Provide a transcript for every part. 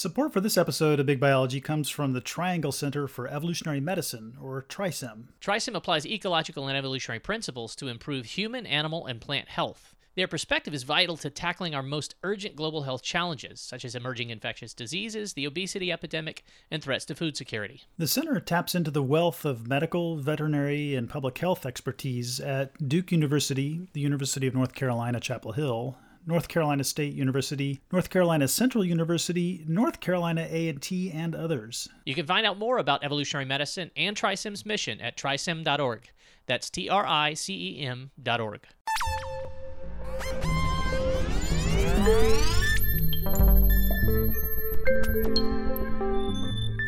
Support for this episode of Big Biology comes from the Triangle Center for Evolutionary Medicine, or TRICEM. TRICEM applies ecological and evolutionary principles to improve human, animal, and plant health. Their perspective is vital to tackling our most urgent global health challenges, such as emerging infectious diseases, the obesity epidemic, and threats to food security. The center taps into the wealth of medical, veterinary, and public health expertise at Duke University, the University of North Carolina, Chapel Hill, North Carolina State University, North Carolina Central University, North Carolina A&T, and others. You can find out more about evolutionary medicine and TRICEM's mission at tricem.org. That's T R I C E M.org.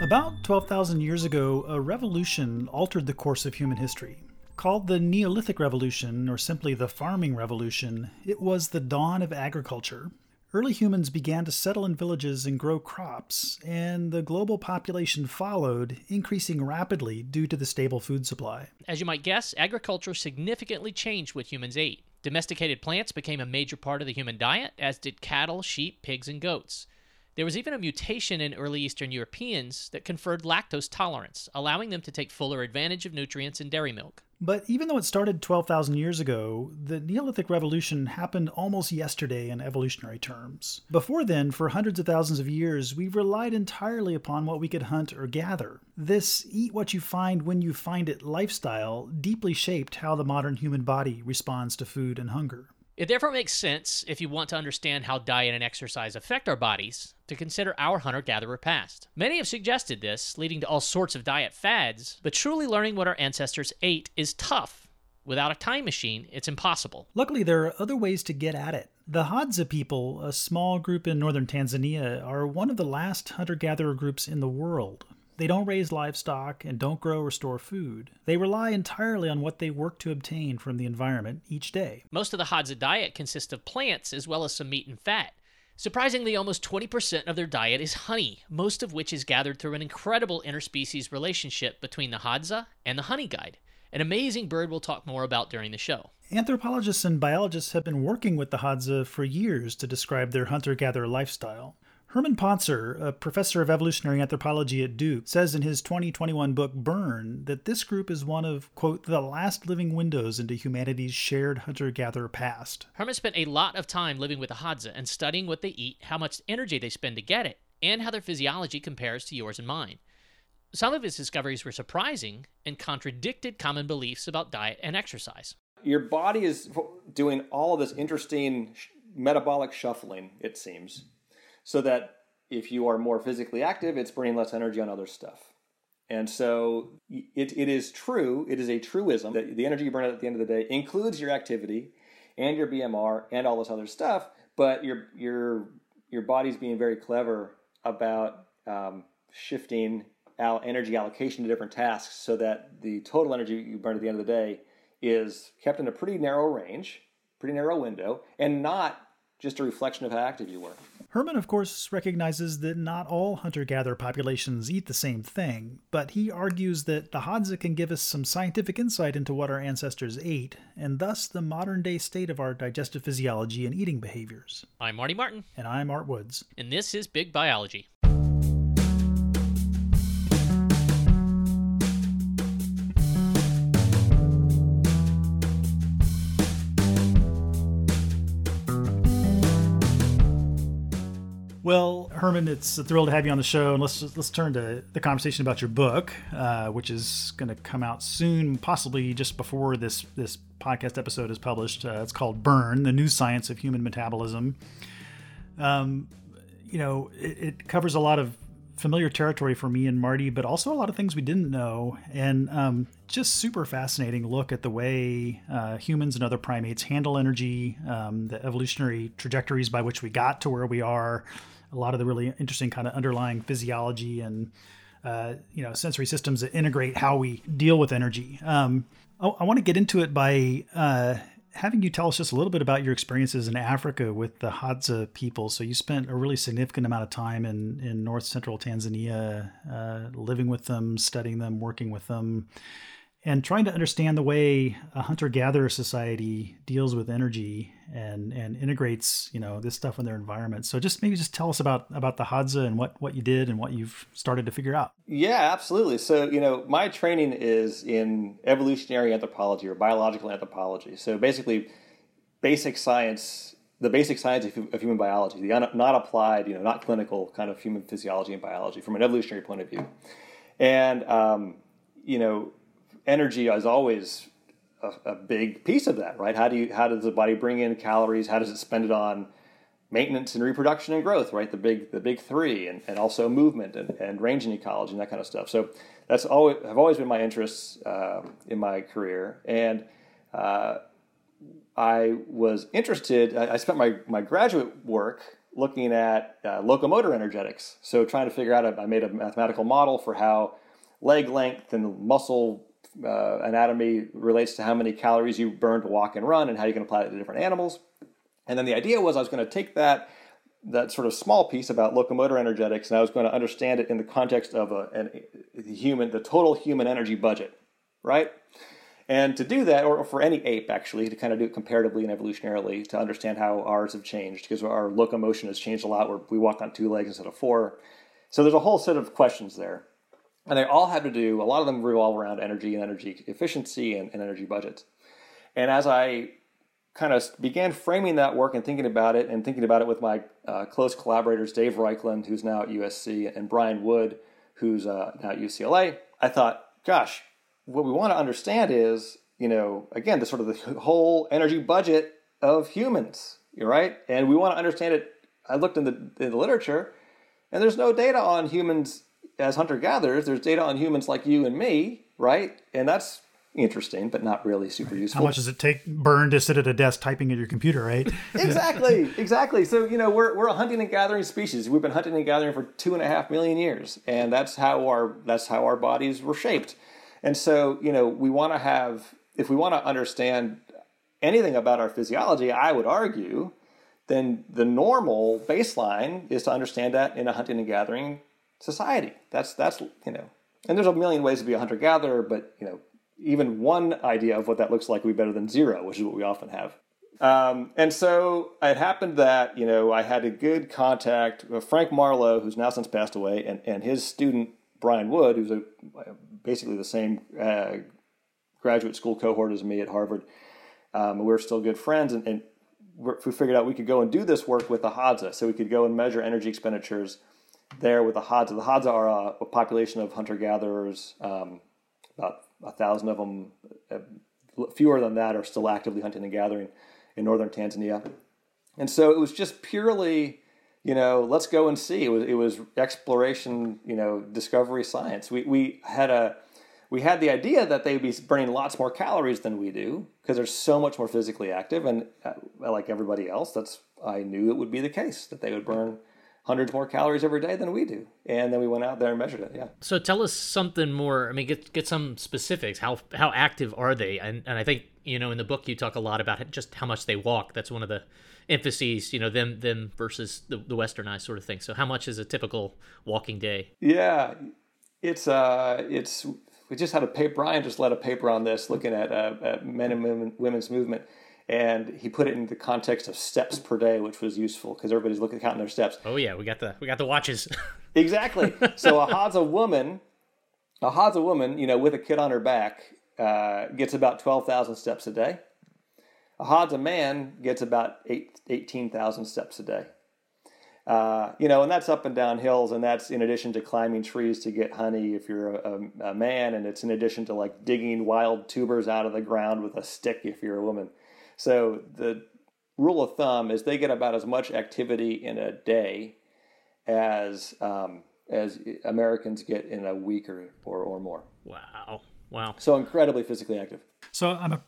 About 12,000 years ago, a revolution altered the course of human history. Called the Neolithic Revolution, or simply the Farming Revolution, it was the dawn of agriculture. Early humans began to settle in villages and grow crops, and the global population followed, increasing rapidly due to the stable food supply. As you might guess, agriculture significantly changed what humans ate. Domesticated plants became a major part of the human diet, as did cattle, sheep, pigs, and goats. There was even a mutation in early Eastern Europeans that conferred lactose tolerance, allowing them to take fuller advantage of nutrients in dairy milk. But even though it started 12,000 years ago, the Neolithic Revolution happened almost yesterday in evolutionary terms. Before then, for hundreds of thousands of years, we relied entirely upon what we could hunt or gather. This eat what you find when you find it lifestyle deeply shaped how the modern human body responds to food and hunger. It therefore makes sense, if you want to understand how diet and exercise affect our bodies, to consider our hunter gatherer past. Many have suggested this, leading to all sorts of diet fads, but truly learning what our ancestors ate is tough. Without a time machine, it's impossible. Luckily, there are other ways to get at it. The Hadza people, a small group in northern Tanzania, are one of the last hunter gatherer groups in the world. They don't raise livestock and don't grow or store food. They rely entirely on what they work to obtain from the environment each day. Most of the Hadza diet consists of plants as well as some meat and fat. Surprisingly, almost 20% of their diet is honey, most of which is gathered through an incredible interspecies relationship between the Hadza and the honey guide, an amazing bird we'll talk more about during the show. Anthropologists and biologists have been working with the Hadza for years to describe their hunter gatherer lifestyle. Herman Pontzer, a professor of evolutionary anthropology at Duke, says in his 2021 book Burn that this group is one of, quote, the last living windows into humanity's shared hunter gatherer past. Herman spent a lot of time living with the Hadza and studying what they eat, how much energy they spend to get it, and how their physiology compares to yours and mine. Some of his discoveries were surprising and contradicted common beliefs about diet and exercise. Your body is doing all of this interesting metabolic shuffling, it seems so that if you are more physically active, it's burning less energy on other stuff. And so it, it is true, it is a truism that the energy you burn out at the end of the day includes your activity and your BMR and all this other stuff, but your, your, your body's being very clever about um, shifting al- energy allocation to different tasks so that the total energy you burn at the end of the day is kept in a pretty narrow range, pretty narrow window, and not just a reflection of how active you were. Herman, of course, recognizes that not all hunter gatherer populations eat the same thing, but he argues that the Hadza can give us some scientific insight into what our ancestors ate, and thus the modern day state of our digestive physiology and eating behaviors. I'm Marty Martin. And I'm Art Woods. And this is Big Biology. Well, Herman, it's a thrill to have you on the show, and let's let's turn to the conversation about your book, uh, which is going to come out soon, possibly just before this this podcast episode is published. Uh, it's called "Burn: The New Science of Human Metabolism." Um, you know, it, it, covers a lot of familiar territory for me and Marty, but also a lot of things we didn't know, and um, just super fascinating look at the way uh, humans and other primates handle energy, um, the evolutionary trajectories by which we got to where we are a lot of the really interesting kind of underlying physiology and uh, you know sensory systems that integrate how we deal with energy. Um, I, I want to get into it by uh, having you tell us just a little bit about your experiences in Africa with the Hadza people. So you spent a really significant amount of time in in north central Tanzania, uh, living with them, studying them, working with them. And trying to understand the way a hunter-gatherer society deals with energy and and integrates you know this stuff in their environment. So just maybe just tell us about about the Hadza and what what you did and what you've started to figure out. Yeah, absolutely. So you know, my training is in evolutionary anthropology or biological anthropology. So basically, basic science, the basic science of, human biology, the not applied, you know, not clinical kind of human physiology and biology from an evolutionary point of view, and um, you know energy is always a, a, big piece of that, right? How do you how does the body bring in calories? How does it spend it on maintenance and reproduction and growth, right? The big the big three, and, and also movement and, and range and ecology and that kind of stuff. So that's always have always been my interests uh, in my career, and uh, I was interested. I, I, spent my my graduate work looking at uh, locomotor energetics. So trying to figure out. I made a mathematical model for how leg length and muscle uh, anatomy relates to how many calories you burn to walk and run and how you can apply it to different animals. And then the idea was I was going to take that that sort of small piece about locomotor energetics and I was going to understand it in the context of a, an, the human, the total human energy budget, right? And to do that, or for any ape actually, to kind of do it comparatively and evolutionarily, to understand how ours have changed, because our locomotion has changed a lot, where we walk on two legs instead of four. So there's a whole set of questions there. And they all had to do, a lot of them revolve around energy and energy efficiency and, and energy budgets. And as I kind of began framing that work and thinking about it, and thinking about it with my uh, close collaborators, Dave Raichlen, who's now at USC, and Brian Wood, who's uh, now at UCLA, I thought, gosh, what we want to understand is, you know, again, the sort of the whole energy budget of humans, right? And we want to understand it. I looked in the, in the literature, and there's no data on humans as hunter gatherers, there's data on humans like you and me, right? And that's interesting, but not really super useful. How much does it take burn to sit at a desk typing at your computer, right? exactly, exactly. So you know, we're we're a hunting and gathering species. We've been hunting and gathering for two and a half million years, and that's how our that's how our bodies were shaped. And so you know, we want to have if we want to understand anything about our physiology, I would argue, then the normal baseline is to understand that in a hunting and gathering society. That's that's you know, and there's a million ways to be a hunter gatherer, but you know, even one idea of what that looks like would be better than zero, which is what we often have. Um, and so it happened that you know I had a good contact with Frank Marlowe, who's now since passed away, and, and his student Brian Wood, who's a, basically the same uh, graduate school cohort as me at Harvard. Um, we were still good friends, and, and we figured out we could go and do this work with the Hadza, so we could go and measure energy expenditures there with the Hadza. The Hadza are a, a population of hunter gatherers, um, about a thousand of them. Uh, fewer than that are still actively hunting and gathering in northern Tanzania. And so it was just purely, you know, let's go and see. It was it was exploration, you know, discovery science. We we had a we had the idea that they would be burning lots more calories than we do because they're so much more physically active, and uh, like everybody else, that's I knew it would be the case that they would burn hundreds more calories every day than we do. And then we went out there and measured it. Yeah. So tell us something more. I mean, get get some specifics. How how active are they? And and I think you know in the book you talk a lot about just how much they walk. That's one of the emphases. You know them them versus the, the westernized sort of thing. So how much is a typical walking day? Yeah, it's uh it's we just had a paper. Brian just led a paper on this, looking at, uh, at men and women, women's movement and he put it in the context of steps per day, which was useful because everybody's looking at counting their steps. Oh yeah, we got the we got the watches. exactly. So a Hadza woman, a Hadza woman, you know, with a kid on her back, uh, gets about twelve thousand steps a day. A Hadza man gets about eight, 18,000 steps a day. Uh, you know, and that's up and down hills, and that's in addition to climbing trees to get honey if you're a, a, a man, and it's in addition to like digging wild tubers out of the ground with a stick if you're a woman. So the rule of thumb is they get about as much activity in a day as um, as Americans get in a week or, or, or more. Wow. Wow. So incredibly physically active. So I'm a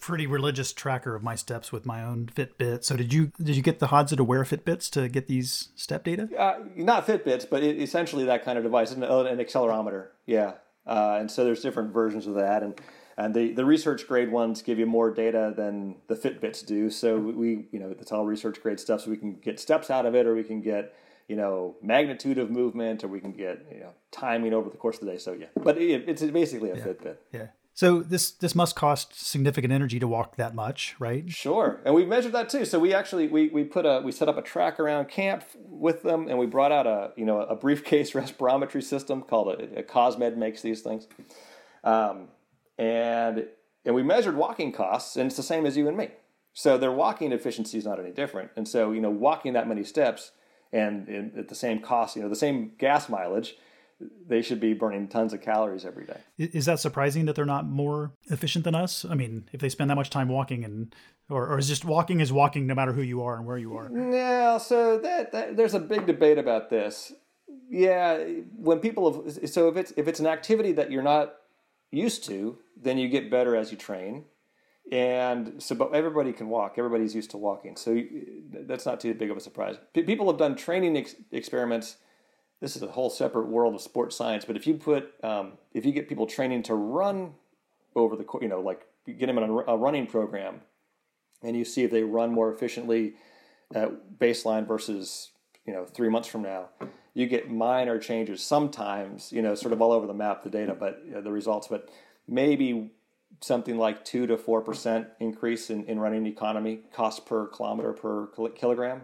pretty religious tracker of my steps with my own Fitbit. So did you did you get the Hadza to wear Fitbits to get these step data? Uh, not Fitbits, but it, essentially that kind of device, an, an accelerometer. Yeah, uh, and so there's different versions of that, and and the, the research grade ones give you more data than the Fitbits do. So we, you know, it's all research grade stuff. So we can get steps out of it, or we can get, you know, magnitude of movement, or we can get, you know, timing over the course of the day. So yeah, but it, it's basically a yeah. Fitbit. Yeah. So this this must cost significant energy to walk that much, right? Sure, and we measured that too. So we actually we, we put a we set up a track around camp with them, and we brought out a you know a briefcase respirometry system called a, a Cosmed makes these things, um, and and we measured walking costs, and it's the same as you and me. So their walking efficiency is not any different, and so you know walking that many steps and, and at the same cost, you know the same gas mileage they should be burning tons of calories every day. Is that surprising that they're not more efficient than us? I mean, if they spend that much time walking and or, or is just walking is walking no matter who you are and where you are? Yeah, so that, that there's a big debate about this. Yeah, when people have, so if it's if it's an activity that you're not used to, then you get better as you train. And so, but everybody can walk. Everybody's used to walking, so that's not too big of a surprise. People have done training ex- experiments this is a whole separate world of sports science. But if you put, um, if you get people training to run over the, you know, like get them in a, running program, and you see if they run more efficiently at baseline versus, you know, three months from now, you get minor changes. Sometimes, you know, sort of all over the map, the data, but uh, the results, but maybe something like two to four percent increase in, in running economy, cost per kilometer per kilogram.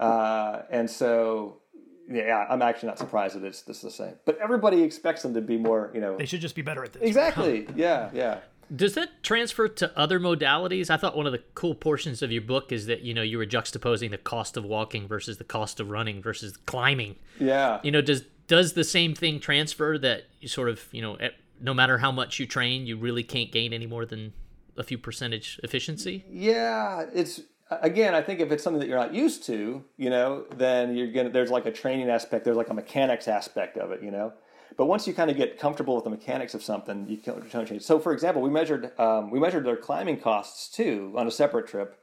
Uh, and so yeah, I'm actually not surprised that it's this the same. But everybody expects them to be more, you know. They should just be better at this. Exactly. yeah, yeah. Does that transfer to other modalities? I thought one of the cool portions of your book is that you know you were juxtaposing the cost of walking versus the cost of running versus climbing. Yeah. You know, does does the same thing transfer that you sort of you know no matter how much you train, you really can't gain any more than a few percentage efficiency? Yeah, it's again, I think if it's something that you're not used to, you know, then you're gonna there's like a training aspect, there's like a mechanics aspect of it, you know. But once you kind of get comfortable with the mechanics of something, you can change. So, for example, we measured um, we measured their climbing costs too on a separate trip.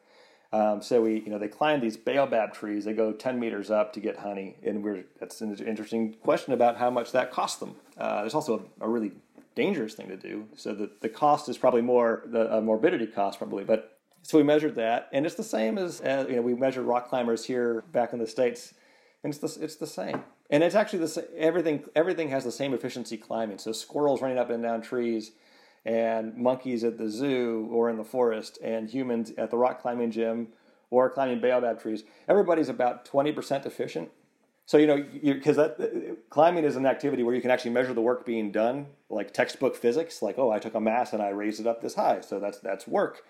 Um, so we, you know, they climb these baobab trees. They go 10 meters up to get honey, and we're that's an interesting question about how much that costs them. Uh, there's also a, a, really dangerous thing to do. So the the cost is probably more the morbidity cost probably, but so we measured that, and it's the same as, as you know we measured rock climbers here back in the states, and it's the it's the same. And it's actually the. Everything everything has the same efficiency climbing. So squirrels running up and down trees, and monkeys at the zoo or in the forest, and humans at the rock climbing gym or climbing baobab trees. Everybody's about twenty percent efficient. So you know, because that uh, climbing is an activity where you can actually measure the work being done, like textbook physics. Like, oh, I took a mass and I raised it up this high, so that's that's work.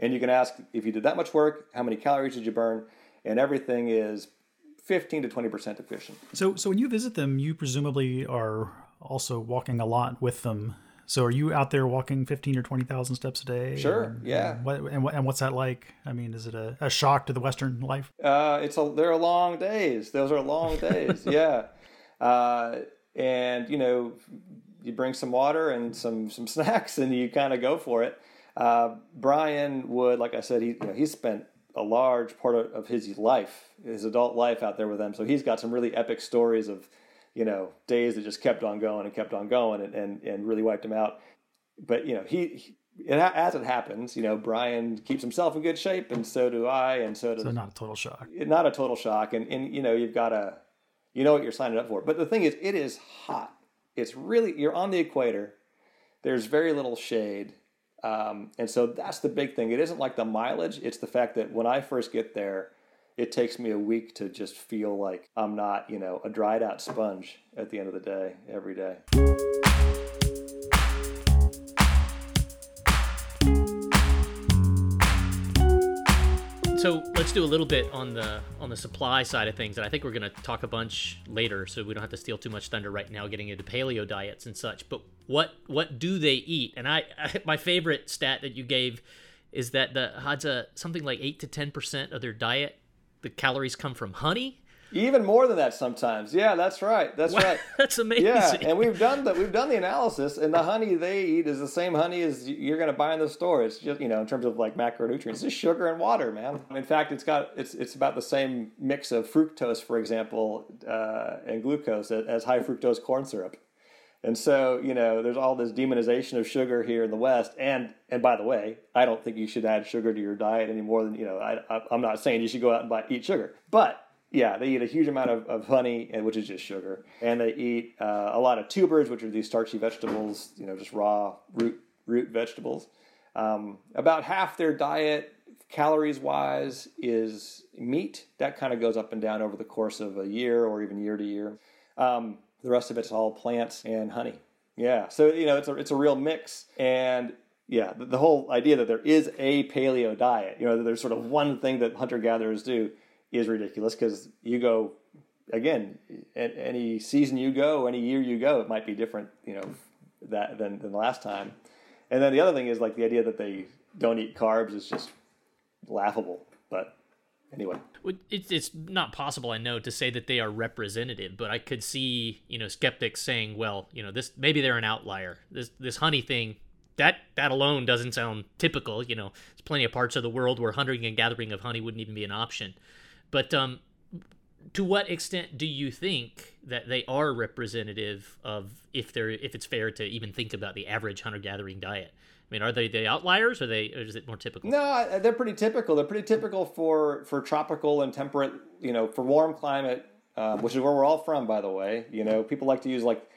And you can ask if you did that much work, how many calories did you burn? And everything is 15 to 20% efficient. So, so when you visit them, you presumably are also walking a lot with them. So are you out there walking 15 or 20,000 steps a day? Sure. yeah. And, what, and, and what's that like? I mean, is it a, a shock to the Western life? Uh, it's a, they're long days. Those are long days. yeah. Uh, and you know, you bring some water and some, some snacks and you kind of go for it. Uh, Brian Wood, like I said, he you know, he spent a large part of, of his life, his adult life, out there with them. So he's got some really epic stories of you know days that just kept on going and kept on going and and, and really wiped him out. But you know he, he as it happens, you know, Brian keeps himself in good shape, and so do I, and so does. So not a total shock. Not a total shock, and and you know you've got to, you know what you're signing up for. But the thing is, it is hot. It's really you're on the equator. There's very little shade. Um, and so that's the big thing. It isn't like the mileage, it's the fact that when I first get there, it takes me a week to just feel like I'm not, you know, a dried out sponge at the end of the day, every day. So let's do a little bit on the on the supply side of things, and I think we're going to talk a bunch later, so we don't have to steal too much thunder right now, getting into paleo diets and such. But what what do they eat? And I, I my favorite stat that you gave is that the Hadza something like eight to ten percent of their diet, the calories come from honey. Even more than that sometimes. Yeah, that's right. That's wow, right. That's amazing. Yeah, and we've done the we've done the analysis, and the honey they eat is the same honey as you're going to buy in the store. It's just you know in terms of like macronutrients, it's just sugar and water, man. In fact, it's got it's it's about the same mix of fructose, for example, uh, and glucose as high fructose corn syrup. And so, you know, there's all this demonization of sugar here in the West. And and by the way, I don't think you should add sugar to your diet any more than you know. I, I am not saying you should go out and buy eat sugar, but yeah, they eat a huge amount of, of honey, which is just sugar, and they eat uh, a lot of tubers, which are these starchy vegetables. You know, just raw root root vegetables. Um, about half their diet, calories wise, is meat. That kind of goes up and down over the course of a year or even year to year. Um, the rest of it's all plants and honey. Yeah, so you know it's a it's a real mix, and yeah, the, the whole idea that there is a paleo diet, you know, that there's sort of one thing that hunter gatherers do, is ridiculous because you go again, any season you go, any year you go, it might be different, you know, that than than the last time. And then the other thing is like the idea that they don't eat carbs is just laughable. But anyway, it's it's not possible, I know, to say that they are representative, but I could see you know skeptics saying, well, you know, this maybe they're an outlier. This this honey thing. That that alone doesn't sound typical. You know, there's plenty of parts of the world where hunting and gathering of honey wouldn't even be an option. But um, to what extent do you think that they are representative of if they're if it's fair to even think about the average hunter gathering diet? I mean, are they the outliers, or they or is it more typical? No, they're pretty typical. They're pretty typical for for tropical and temperate, you know, for warm climate, uh, which is where we're all from, by the way. You know, people like to use like,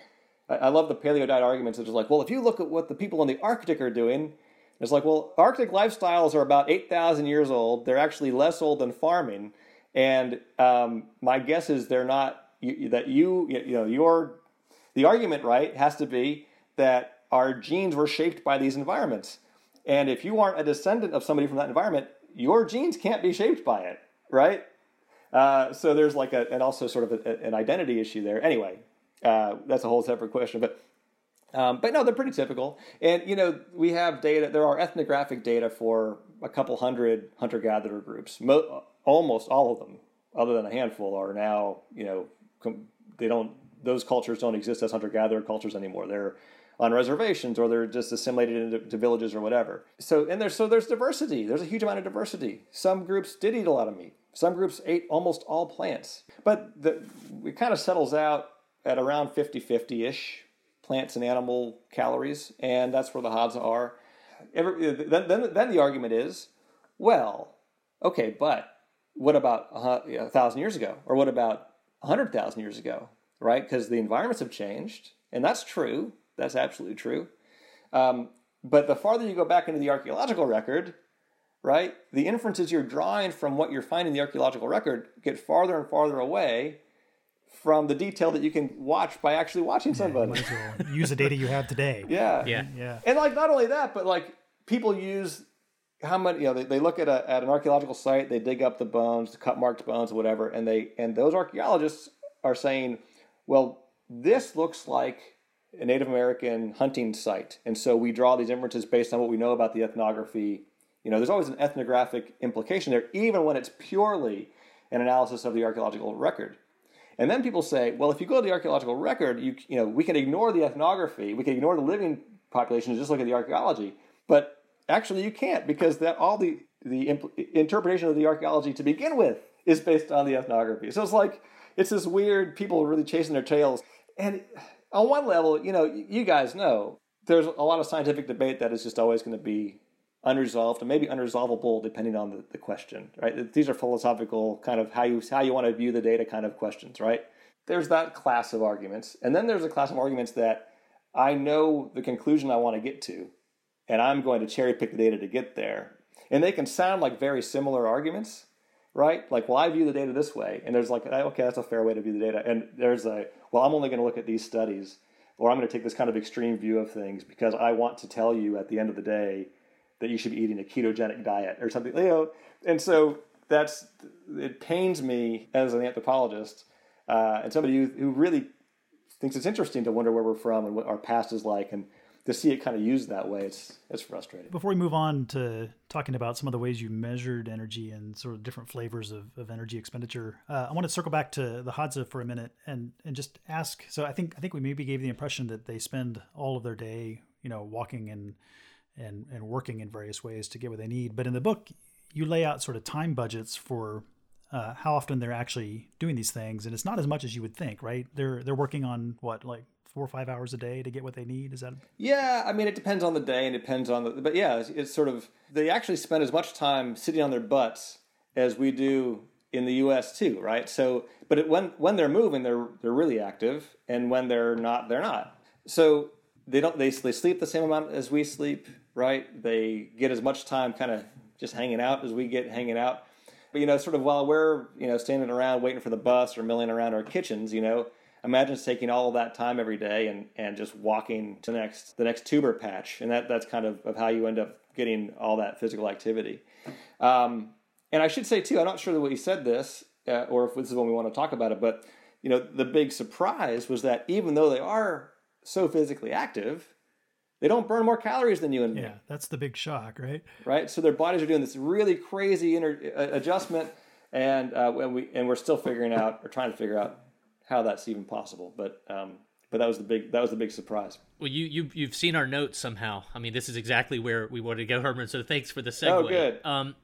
I, love the paleo diet arguments. It's like, well, if you look at what the people in the Arctic are doing, it's like, well, Arctic lifestyles are about eight thousand years old. They're actually less old than farming and um, my guess is they're not you, that you you know your the argument right has to be that our genes were shaped by these environments, and if you aren't a descendant of somebody from that environment, your genes can't be shaped by it, right? Uh, so there's like a and also sort of a, an identity issue there. Anyway, uh, that's a whole separate question, but. Um, but no, they're pretty typical. And, you know, we have data, there are ethnographic data for a couple hundred hunter gatherer groups. Mo- almost all of them, other than a handful, are now you know com- they don't those cultures don't exist as hunter gatherer cultures anymore. They're on reservations or they're just assimilated into villages or whatever. So and there's so there's diversity. There's a huge amount of diversity. Some groups did eat a lot of meat. Some groups ate almost all plants. But the, it kind of settles out at around 50-50-ish plants and animal calories, and that's where the Hadza are. Every, then, then, then the argument is, well, okay, but what about a thousand years ago, or what about a hundred thousand years ago, right? Because the environments have changed, and that's true. That's absolutely true. Um, but the farther you go back into the archaeological record, right, the inferences you're drawing from what you're finding in the archaeological record get farther and farther away from the detail that you can watch by actually watching somebody. Yeah, use the data you have today. yeah, yeah, yeah. And like not only that, but like people use how many you know they, they look at a, at an archaeological site they dig up the bones the cut marked bones whatever and they and those archaeologists are saying well this looks like a native american hunting site. And so we draw these inferences based on what we know about the ethnography. You know there's always an ethnographic implication there even when it's purely an analysis of the archaeological record. And then people say well if you go to the archaeological record you you know we can ignore the ethnography we can ignore the living population and just look at the archaeology. But Actually, you can't because that all the the imp- interpretation of the archaeology to begin with is based on the ethnography. So it's like it's this weird people really chasing their tails. And on one level, you know, you guys know there's a lot of scientific debate that is just always going to be unresolved and maybe unresolvable depending on the, the question, right? These are philosophical kind of how you how you want to view the data kind of questions, right? There's that class of arguments, and then there's a class of arguments that I know the conclusion I want to get to, and I'm going to cherry pick the data to get there. And they can sound like very similar arguments, right? Like, well, I view the data this way, and there's like, okay, that's a fair way to view the data. And there's a, well, I'm only going to look at these studies, or I'm going to take this kind of extreme view of things because I want to tell you at the end of the day that you should be eating a ketogenic diet or something, you know. And so that's it pains me as an anthropologist uh, and somebody who, who really thinks it's interesting to wonder where we're from and what our past is like and to see it kind of used that way, it's it's frustrating. Before we move on to talking about some of the ways you measured energy and sort of different flavors of, of energy expenditure, uh, I want to circle back to the Hadza for a minute and and just ask. So I think I think we maybe gave the impression that they spend all of their day, you know, walking and and and working in various ways to get what they need. But in the book, you lay out sort of time budgets for uh, how often they're actually doing these things, and it's not as much as you would think, right? They're they're working on what like four or five hours a day to get what they need? Is that? Yeah, I mean, it depends on the day and depends on the. But yeah, it's, it's sort of they actually spend as much time sitting on their butts as we do in the U.S. too, right? So, but it, when when they're moving, they're they're really active, and when they're not, they're not. So they don't they, they sleep the same amount as we sleep, right? They get as much time kind of just hanging out as we get hanging out. But you know, sort of while we're you know standing around waiting for the bus or milling around our kitchens, you know, imagine taking all of that time every day and, and just walking to the next the next tuber patch, and that that's kind of, of how you end up getting all that physical activity. Um, and I should say too, I'm not sure that we said this uh, or if this is when we want to talk about it, but you know, the big surprise was that even though they are so physically active, they don't burn more calories than you and me. Yeah, that's the big shock, right? Right. So their bodies are doing this really crazy inter- uh, adjustment, and uh, and we and we're still figuring out or trying to figure out how that's even possible. But um, but that was the big that was the big surprise. Well, you you you've seen our notes somehow. I mean, this is exactly where we wanted to go, Herman. So thanks for the segue. Oh, good. Um,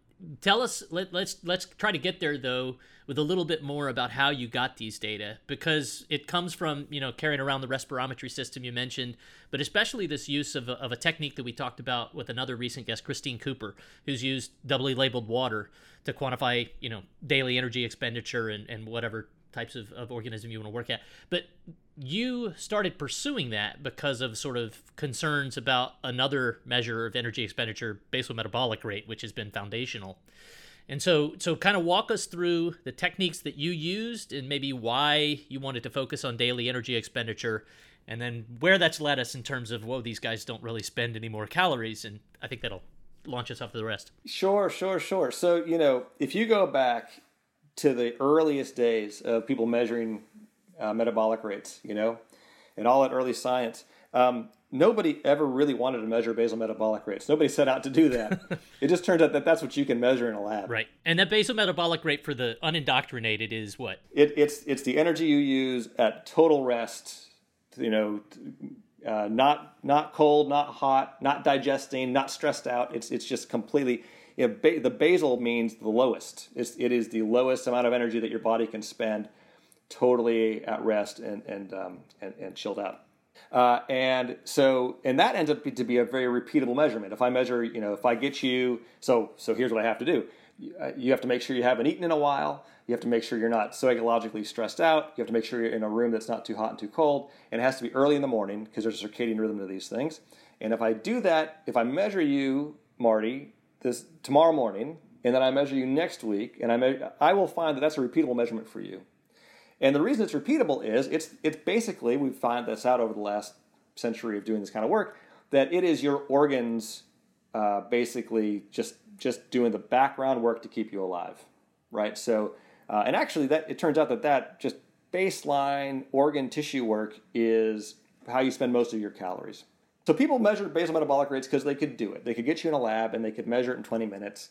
tell us. Let, let's let's try to get there though with a little bit more about how you got these data because it comes from you know carrying around the respirometry system you mentioned but especially this use of a, of a technique that we talked about with another recent guest christine cooper who's used doubly labeled water to quantify you know daily energy expenditure and, and whatever types of, of organism you want to work at but you started pursuing that because of sort of concerns about another measure of energy expenditure basal metabolic rate which has been foundational and so, so kind of walk us through the techniques that you used and maybe why you wanted to focus on daily energy expenditure, and then where that's led us in terms of whoa, these guys don't really spend any more calories, and I think that'll launch us off to the rest. Sure, sure, sure. So you know, if you go back to the earliest days of people measuring uh, metabolic rates, you know, and all that early science, um, nobody ever really wanted to measure basal metabolic rates. Nobody set out to do that. it just turns out that that's what you can measure in a lab. Right. And that basal metabolic rate for the unindoctrinated is what? It, it's it's the energy you use at total rest. You know, uh, not not cold, not hot, not digesting, not stressed out. It's it's just completely. You know, ba- the basal means the lowest. It's, it is the lowest amount of energy that your body can spend, totally at rest and and um, and, and chilled out. Uh, and so, and that ends up to be a very repeatable measurement. If I measure, you know, if I get you, so so here's what I have to do. Uh, you have to make sure you haven't eaten in a while. You have to make sure you're not psychologically stressed out. You have to make sure you're in a room that's not too hot and too cold. And it has to be early in the morning because there's a circadian rhythm to these things. And if I do that, if I measure you, Marty, this tomorrow morning, and then I measure you next week, and I me- I will find that that's a repeatable measurement for you. And the reason it's repeatable is it's it's basically we find this out over the last century of doing this kind of work that it is your organs uh, basically just just doing the background work to keep you alive, right? So uh, and actually that it turns out that that just baseline organ tissue work is how you spend most of your calories. So people measured basal metabolic rates because they could do it. They could get you in a lab and they could measure it in 20 minutes,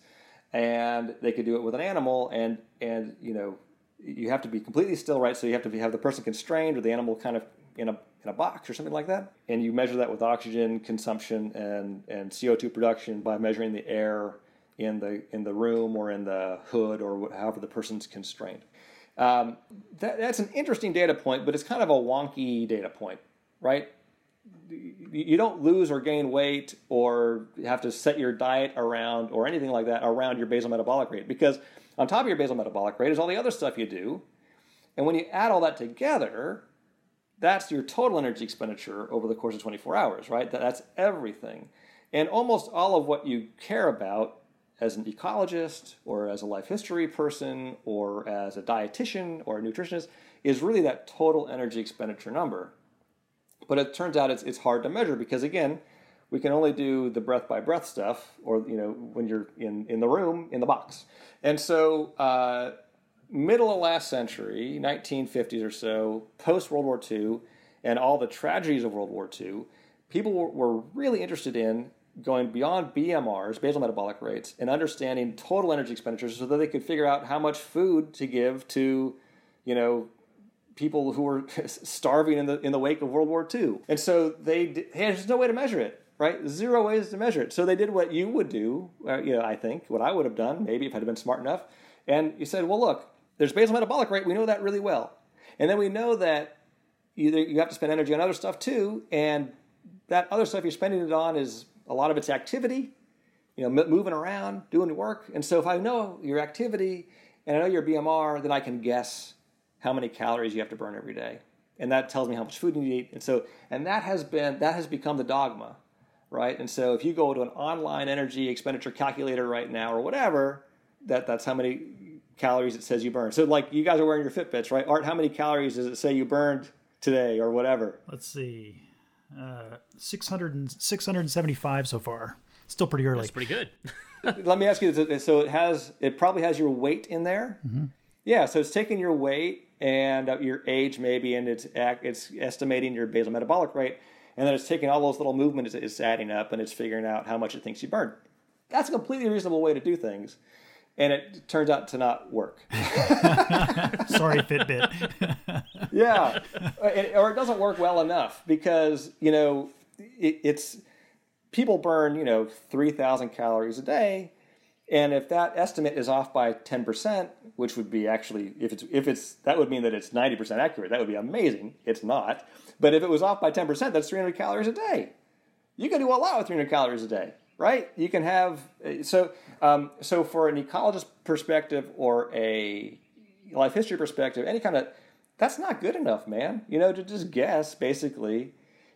and they could do it with an animal and and you know you have to be completely still, right? So you have to be, have the person constrained or the animal kind of in a in a box or something like that. And you measure that with oxygen consumption and and CO2 production by measuring the air in the in the room or in the hood or however the person's constrained. Um, that, that's an interesting data point, but it's kind of a wonky data point, right? You don't lose or gain weight or have to set your diet around or anything like that around your basal metabolic rate because on top of your basal metabolic rate is all the other stuff you do. And when you add all that together, that's your total energy expenditure over the course of 24 hours, right? That's everything. And almost all of what you care about as an ecologist or as a life history person or as a dietitian or a nutritionist is really that total energy expenditure number. But it turns out it's, it's hard to measure because, again, we can only do the breath by breath stuff or, you know, when you're in, in the room, in the box. And so, uh, middle of last century, 1950s or so, post World War II, and all the tragedies of World War II, people were, were really interested in going beyond BMRs, basal metabolic rates, and understanding total energy expenditures so that they could figure out how much food to give to, you know, people who were starving in the in the wake of World War II. And so they, hey, there's no way to measure it right? Zero ways to measure it. So they did what you would do, uh, you know, I think, what I would have done, maybe if I'd have been smart enough. And you said, well, look, there's basal metabolic rate. We know that really well. And then we know that either you have to spend energy on other stuff too, and that other stuff you're spending it on is a lot of it's activity, you know, moving around, doing work. And so if I know your activity and I know your BMR, then I can guess how many calories you have to burn every day. and that tells me how much food you need to eat. And so, and that has been that has become the dogma, right? And so, if you go to an online energy expenditure calculator right now or whatever, that that's how many calories it says you burn. So, like you guys are wearing your Fitbits, right? Art, how many calories does it say you burned today or whatever? Let's see, uh, 600 675 so far. Still pretty early. That's pretty good. Let me ask you this: so it has it probably has your weight in there. Mm-hmm. Yeah, so it's taking your weight and uh, your age maybe, and it's it's estimating your basal metabolic rate, and then it's taking all those little movements, it's adding up, and it's figuring out how much it thinks you burned. That's a completely reasonable way to do things, and it turns out to not work. Sorry, Fitbit. yeah, It- or it doesn't work well enough because you know it, it's people burn you know three thousand calories a day, and if that estimate is off by ten percent, which would be actually if it's if it's that would mean that it's ninety percent accurate. That would be amazing. It's not, but if it was off by ten percent, that's three hundred calories a day. You can do a lot with three hundred calories a day, right? You can have so um, so for an ecologist perspective or a life history perspective, any kind of that's not good enough, man. You know, to just guess basically,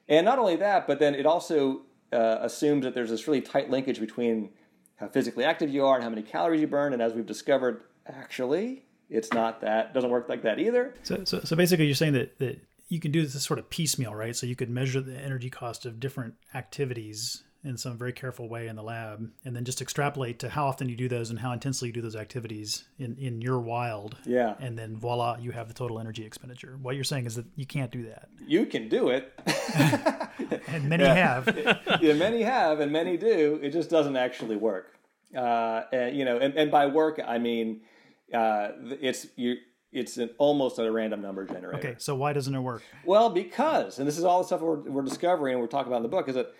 and not only that, but then it also uh, assumes that there's this really tight linkage between how physically active you are and how many calories you burn. And as we've discovered, actually, it's not that doesn't work like that either. So, so, so basically, you're saying that, that you can do this sort of piecemeal, right? So you could measure the energy cost of different activities in some very careful way in the lab, and then just extrapolate to how often you do those and how intensely you do those activities in, in your wild. Yeah. And then voila, you have the total energy expenditure. What you're saying is that you can't do that. You can do it. And many have. yeah, many have, and many do. It just doesn't actually work. Uh, and, you know, and, and by work I mean uh, it's you. It's an almost a random number generator. Okay, so why doesn't it work? Well, because, and this is all the stuff we're, we're discovering and we're talking about in the book, is that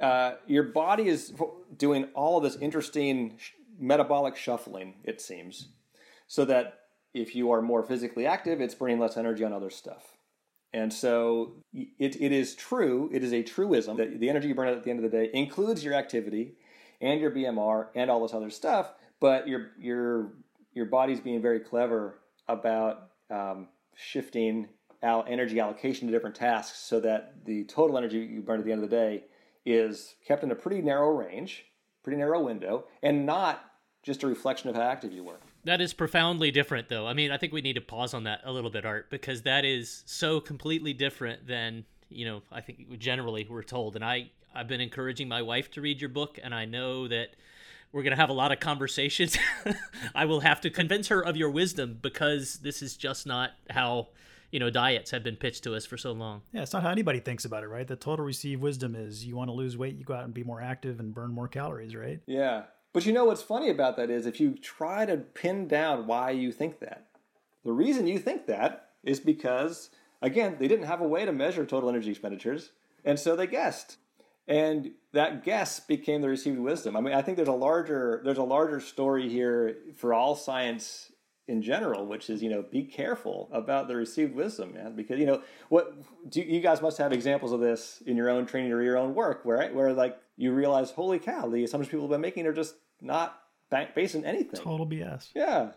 uh, your body is doing all of this interesting sh- metabolic shuffling, it seems, so that if you are more physically active, it's burning less energy on other stuff. And so it, it is true, it is a truism that the energy you burn out at the end of the day includes your activity and your BMR and all this other stuff, but your, your, your body's being very clever about um, shifting energy allocation to different tasks so that the total energy you burn at the end of the day is kept in a pretty narrow range, pretty narrow window, and not just a reflection of how active you were. That is profoundly different, though. I mean, I think we need to pause on that a little bit, Art, because that is so completely different than you know. I think generally we're told, and I I've been encouraging my wife to read your book, and I know that we're going to have a lot of conversations. I will have to convince her of your wisdom because this is just not how you know diets have been pitched to us for so long. Yeah, it's not how anybody thinks about it, right? The total received wisdom is you want to lose weight, you go out and be more active and burn more calories, right? Yeah. But you know what's funny about that is if you try to pin down why you think that, the reason you think that is because, again, they didn't have a way to measure total energy expenditures, and so they guessed. And that guess became the received wisdom. I mean, I think there's a larger there's a larger story here for all science in general, which is you know be careful about the received wisdom, man, because you know what do you guys must have examples of this in your own training or your own work, where where like you realize, holy cow, the assumptions people have been making are just not bank based in anything. Total BS. Yeah.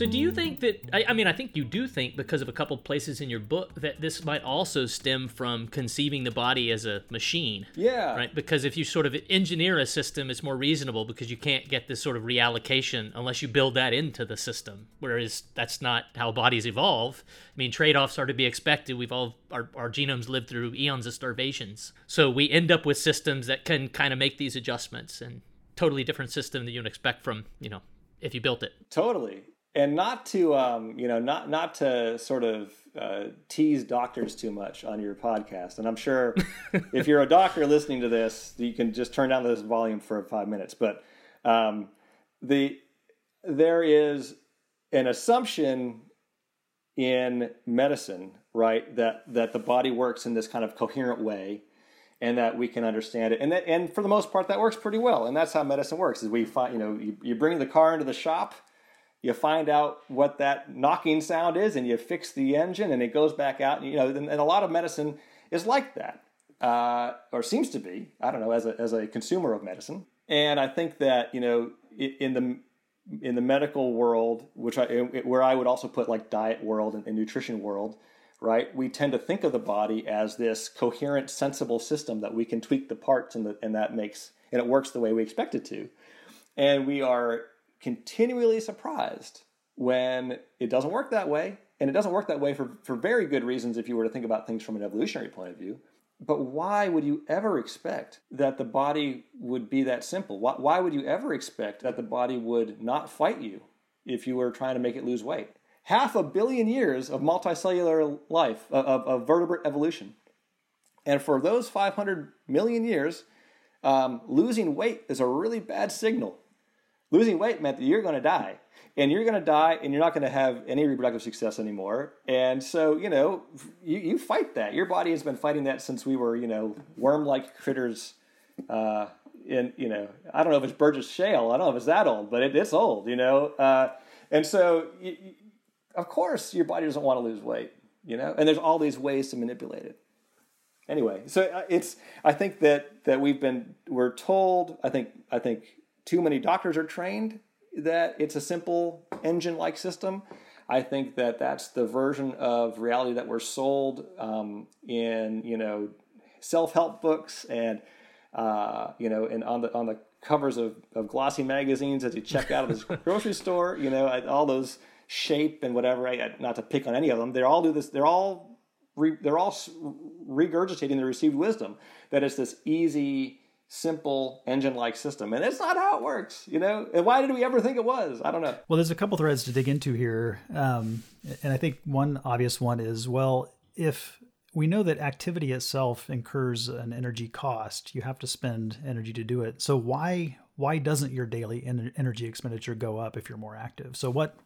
So, do you think that? I, I mean, I think you do think because of a couple places in your book that this might also stem from conceiving the body as a machine. Yeah. Right? Because if you sort of engineer a system, it's more reasonable because you can't get this sort of reallocation unless you build that into the system. Whereas that's not how bodies evolve. I mean, trade offs are to be expected. We've all, our, our genomes lived through eons of starvations. So we end up with systems that can kind of make these adjustments and totally different system that you'd expect from, you know, if you built it. Totally. And not to um, you know, not not to sort of uh, tease doctors too much on your podcast. And I'm sure if you're a doctor listening to this, you can just turn down this volume for five minutes. But um, the there is an assumption in medicine, right, that that the body works in this kind of coherent way, and that we can understand it. And that, and for the most part, that works pretty well. And that's how medicine works: is we find, you know, you, you bring the car into the shop you find out what that knocking sound is and you fix the engine and it goes back out you know and, and a lot of medicine is like that uh, or seems to be i don't know as a, as a consumer of medicine and I think that you know in the in the medical world, which I where I would also put like diet world and, and nutrition world, right? We tend to think of the body as this coherent, sensible system that we can tweak the parts and, the, and that makes and it works the way we expect it to, and we are continually surprised when it doesn't work that way, and it doesn't work that way for for very good reasons if you were to think about things from an evolutionary point of view. But why would you ever expect that the body would be that simple? Why, why would you ever expect that the body would not fight you if you were trying to make it lose weight? Half a billion years of multicellular life, of, of vertebrate evolution. And for those 500 million years, um, losing weight is a really bad signal. Losing weight meant that you're going to die and you're going to die and you're not going to have any reproductive success anymore. And so you know you, you fight that. Your body has been fighting that since we were you know worm-like critters uh, in you know i don't know if it's burgess shale i don't know if it's that old but it, it's old you know? Uh, and so you, of course your body doesn't want to lose weight you know? And there's all these ways to manipulate it. Anyway so uh, it's i think that that we've been we're told i think i think too many doctors are trained that it's a simple engine like system. I think that that's the version of reality that we're sold um, in you know self help books and uh, you know and on the on the covers of, of glossy magazines as you check out of this grocery store. You know all those shape and whatever. I, not to pick on any of them. They all do this. They're all re, they're all regurgitating the received wisdom that it's this easy simple engine-like system. And it's not how it works you know? And why did we ever think it was? I don't know. Well there's a couple threads to dig into here um, and i think one obvious one is well if we know that activity itself incurs an energy cost you have to spend energy to do it. So why why doesn't your daily energy expenditure go up if you're more active? So what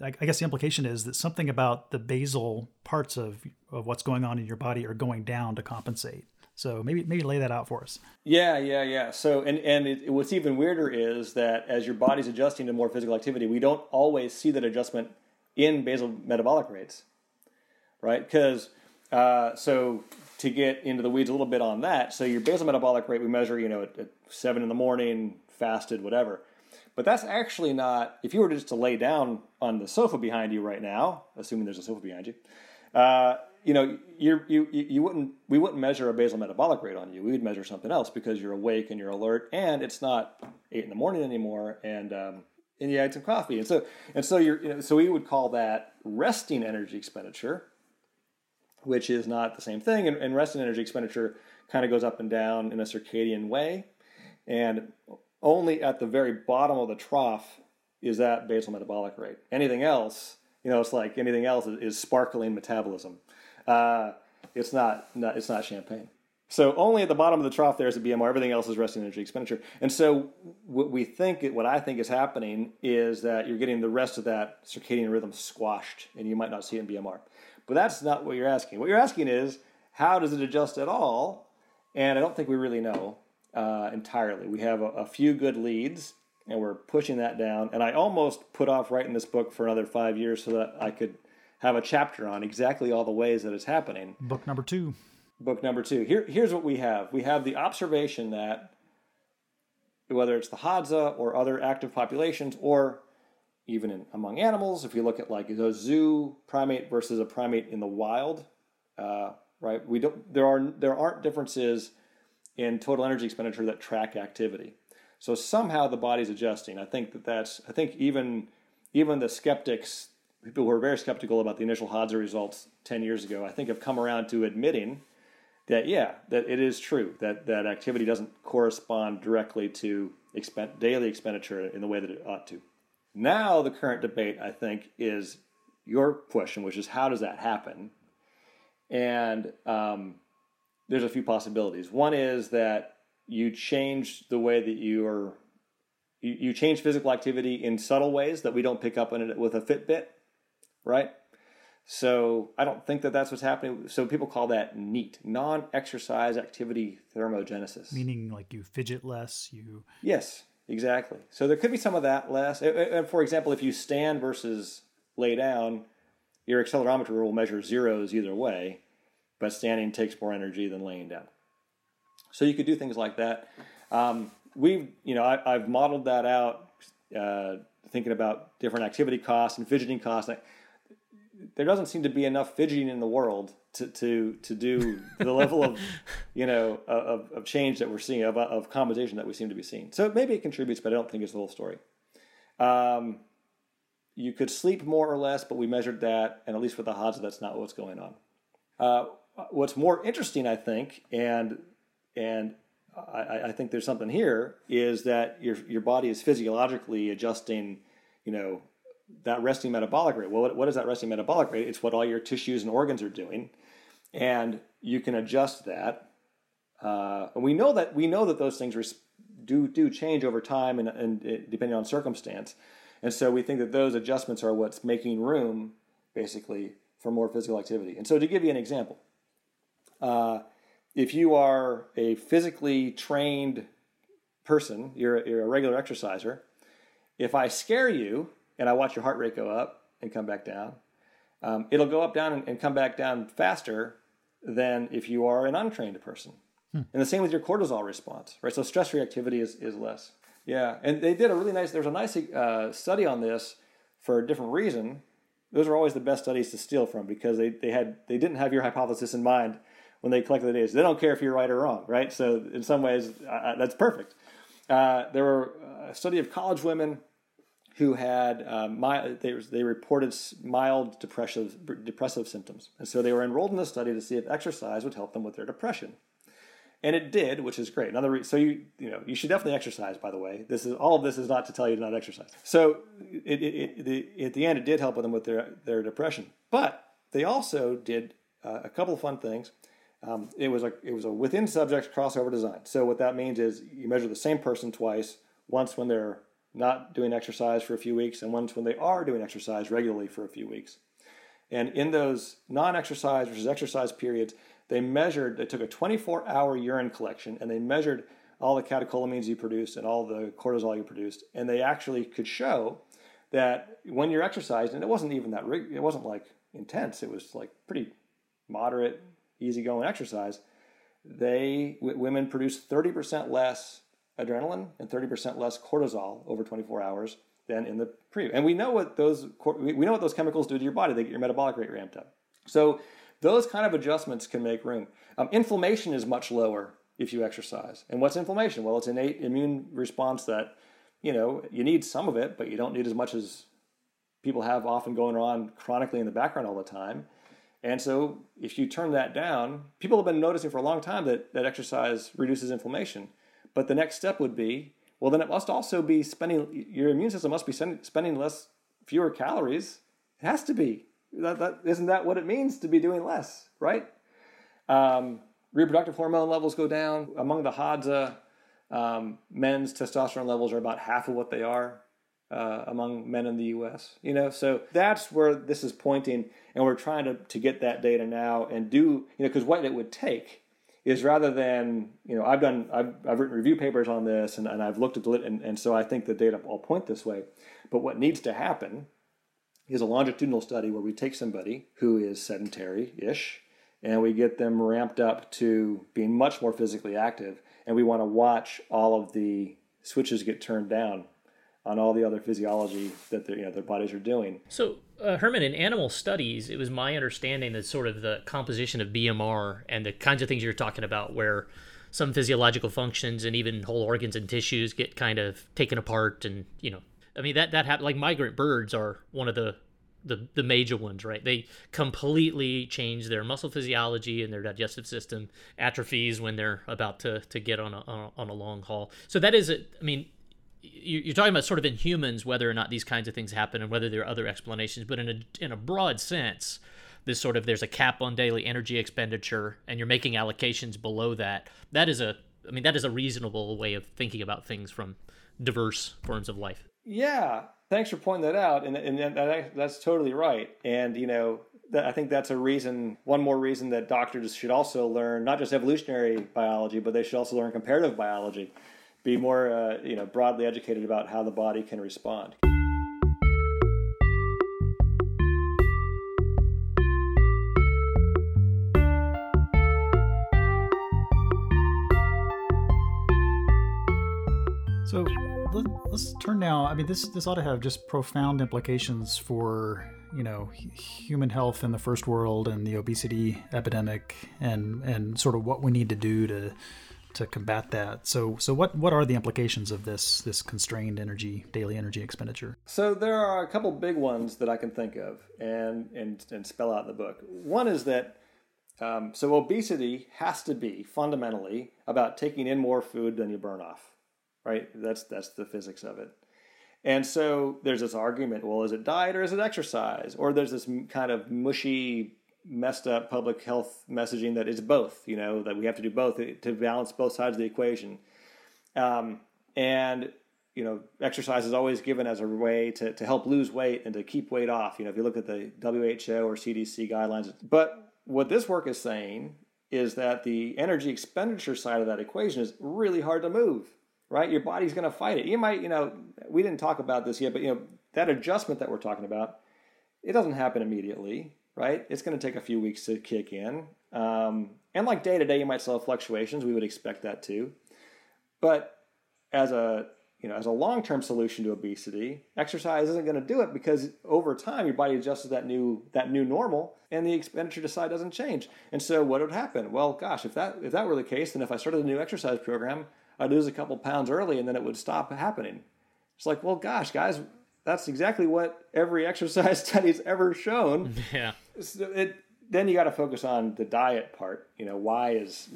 I guess the implication is that something about the basal parts of, of what's going on in your body are going down to compensate. So maybe maybe lay that out for us. Yeah, yeah, yeah. So and and it, what's even weirder is that as your body's adjusting to more physical activity, we don't always see that adjustment in basal metabolic rates, right? Because uh, so to get into the weeds a little bit on that, so your basal metabolic rate we measure, you know, at, at seven in the morning, fasted, whatever. But that's actually not. If you were just to lay down on the sofa behind you right now, assuming there's a sofa behind you. Uh, you know, you you you wouldn't we wouldn't measure a basal metabolic rate on you. We would measure something else because you're awake and you're alert, and it's not eight in the morning anymore, and um, and you had some coffee, and so and so you're you know, so we would call that resting energy expenditure, which is not the same thing. And, and resting energy expenditure kind of goes up and down in a circadian way, and only at the very bottom of the trough is that basal metabolic rate. Anything else, you know, it's like anything else is, is sparkling metabolism. Uh, it's not, not it's not champagne. So only at the bottom of the trough there is a BMR. Everything else is resting energy expenditure. And so what we think, what I think is happening is that you're getting the rest of that circadian rhythm squashed, and you might not see it in BMR. But that's not what you're asking. What you're asking is how does it adjust at all? And I don't think we really know uh, entirely. We have a, a few good leads, and we're pushing that down. And I almost put off writing this book for another five years so that I could – have a chapter on exactly all the ways that it's happening. Book number two. Book number two. Here, here's what we have. We have the observation that whether it's the Hadza or other active populations, or even in, among animals, if you look at like a zoo primate versus a primate in the wild, uh, right? We don't. There are there aren't differences in total energy expenditure that track activity. So somehow the body's adjusting. I think that that's. I think even even the skeptics people who were very skeptical about the initial Hadza results 10 years ago, I think have come around to admitting that, yeah, that it is true that, that activity doesn't correspond directly to expen- daily expenditure in the way that it ought to. Now, the current debate, I think, is your question, which is how does that happen? And um, there's a few possibilities. One is that you change the way that you are you, change physical activity in subtle ways that we don't pick up on it with a Fitbit right? So I don't think that that's what's happening. So people call that NEAT, non-exercise activity thermogenesis. Meaning like you fidget less, you. Yes, exactly. So there could be some of that less. And for example, if you stand versus lay down, your accelerometer will measure zeros either way, but standing takes more energy than laying down. So you could do things like that. Um, we've you know I, have modeled that out, uh, thinking about different activity costs and fidgeting costs. There doesn't seem to be enough fidgeting in the world to to to do the level of you know of, of change that we're seeing of of compensation that we seem to be seeing. So maybe it contributes, but I don't think it's the whole story. Um, you could sleep more or less, but we measured that, and at least with the Hadza, that's not what's going on. Uh, what's more interesting, I think, and and I, I, think there's something here is that your your body is physiologically adjusting, you know, that resting metabolic rate. Well, what, is that resting metabolic rate? It's what all your tissues and organs are doing, and you can adjust that. Uh, and we know that we know that those things res- do do change over time and, and uh, depending on circumstance, and so we think that those adjustments are what's making room, basically, for more physical activity. And so, to give you an example. Uh, if you are a physically trained person, you're, you're a regular exerciser, if I scare you and I watch your heart rate go up and come back down, um, it'll go up, down, and, and, come back down faster than if you are an untrained person. Hmm. And the same with your cortisol response, right? So stress reactivity is, is less. Yeah, and they did a really nice. There's a nice uh, study on this for a different reason. Those are always the best studies to steal from because they, they had they didn't have your hypothesis in mind when they collected the data. They don't care if you're right or wrong, right? So in some ways, uh, that's perfect. Uh, there were a study of college women who had um, they, they reported mild depressive depressive symptoms, and so they were enrolled in the study to see if exercise would help them with their depression. And it did, which is great. Another so you you know you should definitely exercise. By the way, this is all of this is not to tell you to not exercise. So it, it, it the, at the end, it did help them with their their depression, but they also did uh, a couple of fun things. Um, it was a it was a within subject crossover design. So what that means is you measure the same person twice, once when they're not doing exercise for a few weeks, and once when they are doing exercise regularly for a few weeks. And in those non-exercise versus exercise periods, they measured. They took a 24-hour urine collection and they measured all the catecholamines you produced and all the cortisol you produced, and they actually could show that when you're exercising, and it wasn't even that rig- it wasn't like intense. It was like pretty moderate easygoing exercise, they w- women produce 30% less adrenaline and 30% less cortisol over 24 hours than in the pre. And we know what those we know what those chemicals do to your body. They get your metabolic rate ramped up. So those kind of adjustments can make room. Um, inflammation is much lower if you exercise. And what's inflammation? Well, it's an innate immune response that you know you need some of it, but you don't need as much as people have often going on chronically in the background all the time. And so, if you turn that down, people have been noticing for a long time that, that exercise reduces inflammation. But the next step would be well, then it must also be spending, your immune system must be spending less, fewer calories. It has to be. That, that, isn't that what it means to be doing less, right? Um, reproductive hormone levels go down. Among the Hadza, um, men's testosterone levels are about half of what they are uh, among men in the U.S. You know, so that's where this is pointing, and we're trying to to get that data now and do you know because what it would take is rather than you know I've done I've, I've written review papers on this and, and I've looked at it and, and so I think the data all point this way. But what needs to happen is a longitudinal study where we take somebody who is sedentary ish and we get them ramped up to being much more physically active and we want to watch all of the switches get turned down on all the other physiology that their you know their bodies are doing. So uh, Herman, in animal studies, it was my understanding that sort of the composition of BMR and the kinds of things you're talking about, where some physiological functions and even whole organs and tissues get kind of taken apart, and you know, I mean that that happens. Like migrant birds are one of the the, the major ones, right? They completely change their muscle physiology and their digestive system atrophies when they're about to, to get on a, on a long haul. So that is, a, I mean, you're talking about sort of in humans whether or not these kinds of things happen and whether there are other explanations but in a in a broad sense this sort of there's a cap on daily energy expenditure and you're making allocations below that that is a i mean that is a reasonable way of thinking about things from diverse forms of life. Yeah thanks for pointing that out and, and that, that's totally right and you know I think that's a reason, one more reason that doctors should also learn not just evolutionary biology, but they should also learn comparative biology be more uh, you know broadly educated about how the body can respond. So let, us turn now. I mean, this this ought to have just profound implications for you know human health in the first world and the obesity epidemic and and sort of what we need to do to to combat that. So so what what are the implications of this this constrained energy daily energy expenditure? So there are a couple big ones that I can think of and and and spell out in the book. One is that um, so obesity has to be fundamentally about taking in more food than you burn off, right? That's that's the physics of it. And so there's this argument: well, is it diet or is it exercise? Or there's this kind of mushy, messed up public health messaging that it's both. You know that we have to do both to balance both sides of the equation. Um, and you know, exercise is always given as a way to, to help lose weight and to keep weight off. You know, if you look at the WHO or CDC guidelines, but what this work is saying is that the energy expenditure side of that equation is really hard to move, right? Your body's going to fight it. You might, you know, we didn't talk about this yet, but, you know, that adjustment that we're talking about, it doesn't happen immediately, right? It's going to take a few weeks to kick in. Um, and like day to day, you might still have fluctuations. We would expect that too. But as a you know, as a long-term solution to obesity, exercise isn't going to do it because over time your body adjusts to that new that new normal, and the expenditure to side doesn't change. And so, what would happen? Well, gosh, if that if that were the case, then if I started a new exercise program, I'd lose a couple pounds early, and then it would stop happening. It's like, well, gosh, guys, that's exactly what every exercise study's ever shown. Yeah. So it, then you got to focus on the diet part. You know, why is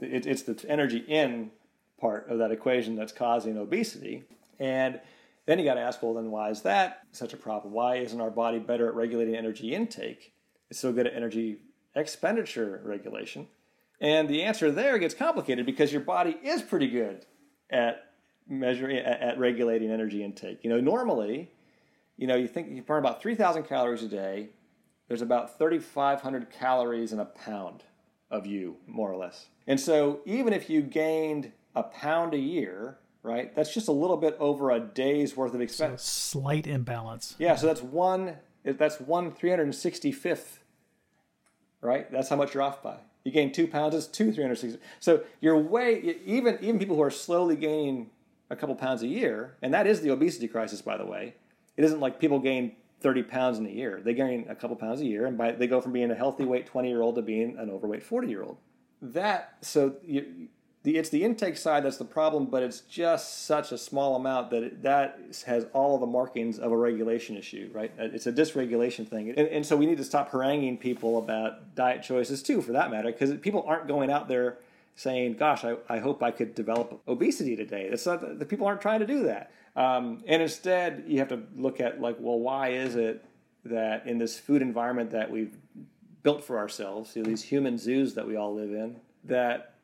it, it's the energy in part of that equation that's causing obesity. And then you got to ask, well, then why is that such a problem? Why isn't our body better at regulating energy intake? It's so good at energy expenditure regulation. And the answer there gets complicated because your body is pretty good at measuring at, at regulating energy intake. You know, normally, you know, you think you burn about 3,000 calories a day. There's about 3,500 calories in a pound of you, more or less. And so, even if you gained a pound a year, right? That's just a little bit over a day's worth of expense. So slight imbalance. Yeah, so that's one. That's one three hundred and sixty fifth. Right, that's how much you're off by. You gain two pounds, it's two three hundred sixty. So you're way even even people who are slowly gaining a couple pounds a year, and that is the obesity crisis, by the way. It isn't like people gain 30 pounds in a year. They gain a couple pounds a year, and by, they go from being a healthy weight 20 year old to being an overweight 40 year old. That so you, the it's the intake side that's the problem, but it's just such a small amount that it, that has all the markings of a regulation issue, right? Uh, it's a dysregulation thing, and, and so we need to stop haranguing people about diet choices too, for that matter, because people aren't going out there saying, "Gosh, I, I hope I could develop obesity today." Not the people aren't trying to do that, um, and instead you have to look at like, well, why is it that in this food environment that we've built for ourselves, you know, these human zoos that we all live in, that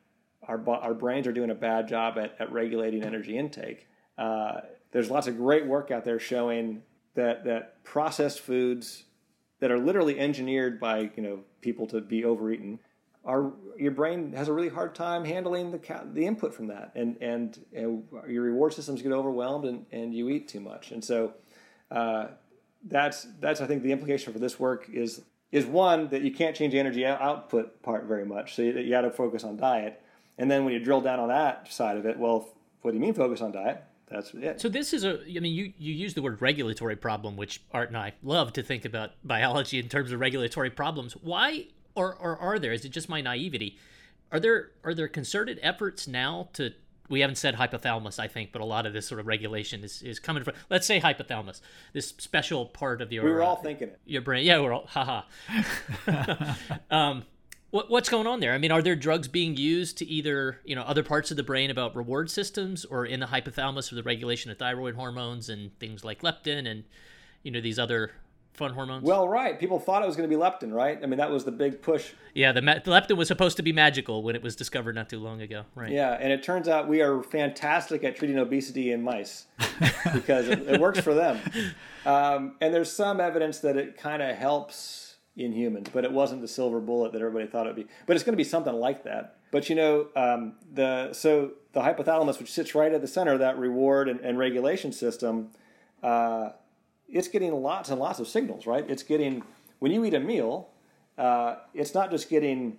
our, our brains are doing a bad job at, at regulating energy intake. Uh, there's lots of great work out there showing that, that processed foods that are literally engineered by you know people to be overeaten are your brain has a really hard time handling the the input from that and and, and your reward systems get overwhelmed and, and you eat too much and so uh, that's that's I think the implication for this work is is one that you can't change the energy output part very much so you, you got to focus on diet and then when you drill down on that side of it, well, what do you mean focus on diet? That's it. So this is a, I mean, you, you use the word regulatory problem, which Art and I love to think about biology in terms of regulatory problems. Why, or, or are there, is it just my naivety? Are there, are there concerted efforts now to, we haven't said hypothalamus, I think, but a lot of this sort of regulation is, is coming from, let's say hypothalamus, this special part of your, we were all uh, thinking it. Your brain. Yeah, we're all, haha. um, what, what's going on there? I mean, are there drugs being used to either, you know, other parts of the brain about reward systems or in the hypothalamus for the regulation of thyroid hormones and things like leptin and, you know, these other fun hormones? Well, right. People thought it was going to be leptin, right? I mean, that was the big push. Yeah, the, the, leptin was supposed to be magical when it was discovered not too long ago, right? Yeah, and it turns out we are fantastic at treating obesity in mice because it, it, works for them. Um, and there's some evidence that it kind of helps in humans, but it wasn't the silver bullet that everybody thought it would be. But it's going to be something like that. But you know, um, the so the hypothalamus, which sits right at the center of that reward and, and regulation system, uh, it's getting lots and lots of signals. Right? It's getting when you eat a meal, uh, it's not just getting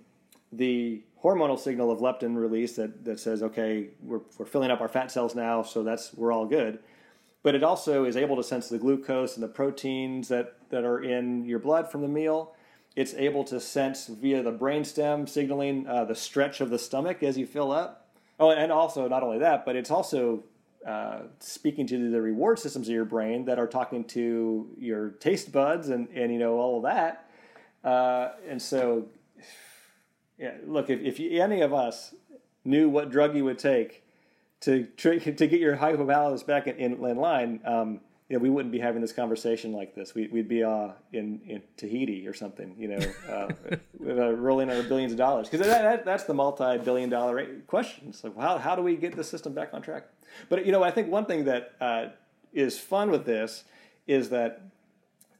the hormonal signal of leptin release that, that says, okay, we're, we're filling up our fat cells now, so that's we're all good. But it also is able to sense the glucose and the proteins that, that are in your blood from the meal. It's able to sense via the brainstem signaling uh, the stretch of the stomach as you fill up. Oh, and also not only that, but it's also uh, speaking to the reward systems of your brain that are talking to your taste buds and, and you know all of that. Uh, and so yeah, look, if, if you, any of us knew what drug you would take to to get your hypothalamus back in, in, in line, um, you know, we wouldn't be having this conversation like this. We, would be uh, in, in Tahiti or something, you know, uh, uh, rolling our billions of dollars. Because that, that, that's the multi-billion dollar question. So how, how do we get the system back on track? But, you know, I think one thing that uh, is fun with this is that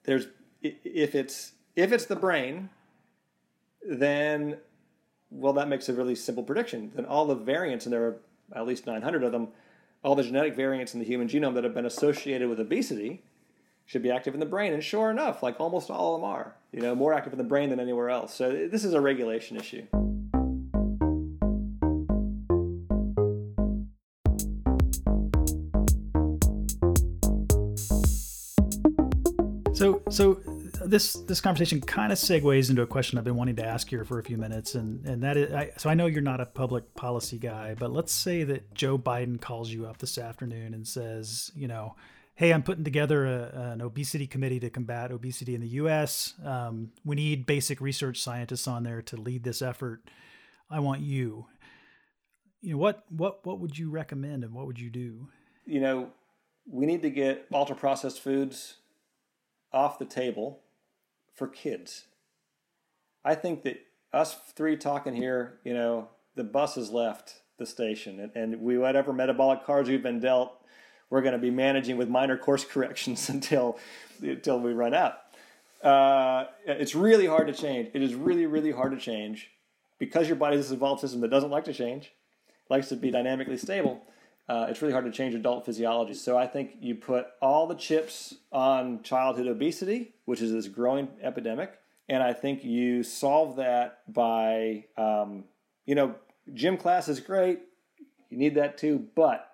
there's if it's if it's the brain, then well, that makes a really simple prediction. Then all the variants, and there are at least 900 of them, all the genetic variants in the human genome that have been associated with obesity should be active in the brain. And sure enough, like almost all of them are, you know, more active in the brain than anywhere else. So this is a regulation issue. So, so this this conversation kind of segues into a question I've been wanting to ask here for a few minutes, and and that is, I, so I know you're not a public policy guy, but let's say that Joe Biden calls you up this afternoon and says, you know, hey, I'm putting together a, an obesity committee to combat obesity in the U.S. Um, we need basic research scientists on there to lead this effort. I want you. You know what what what would you recommend, and what would you do? You know, we need to get ultra processed foods off the table for kids. I think that us three talking here, you know, the bus has left the station, and, and we whatever metabolic cards we've been dealt, we're going to be managing with minor course corrections until until we run out. Uh, it's really hard to change. It is really really hard to change because your body is this evolved system that doesn't like to change, likes to be dynamically stable uh, it's really hard to change adult physiology. So I think you put all the chips on childhood obesity, which is this growing epidemic, and I think you solve that by, um, you know, gym class is great, you need that too, but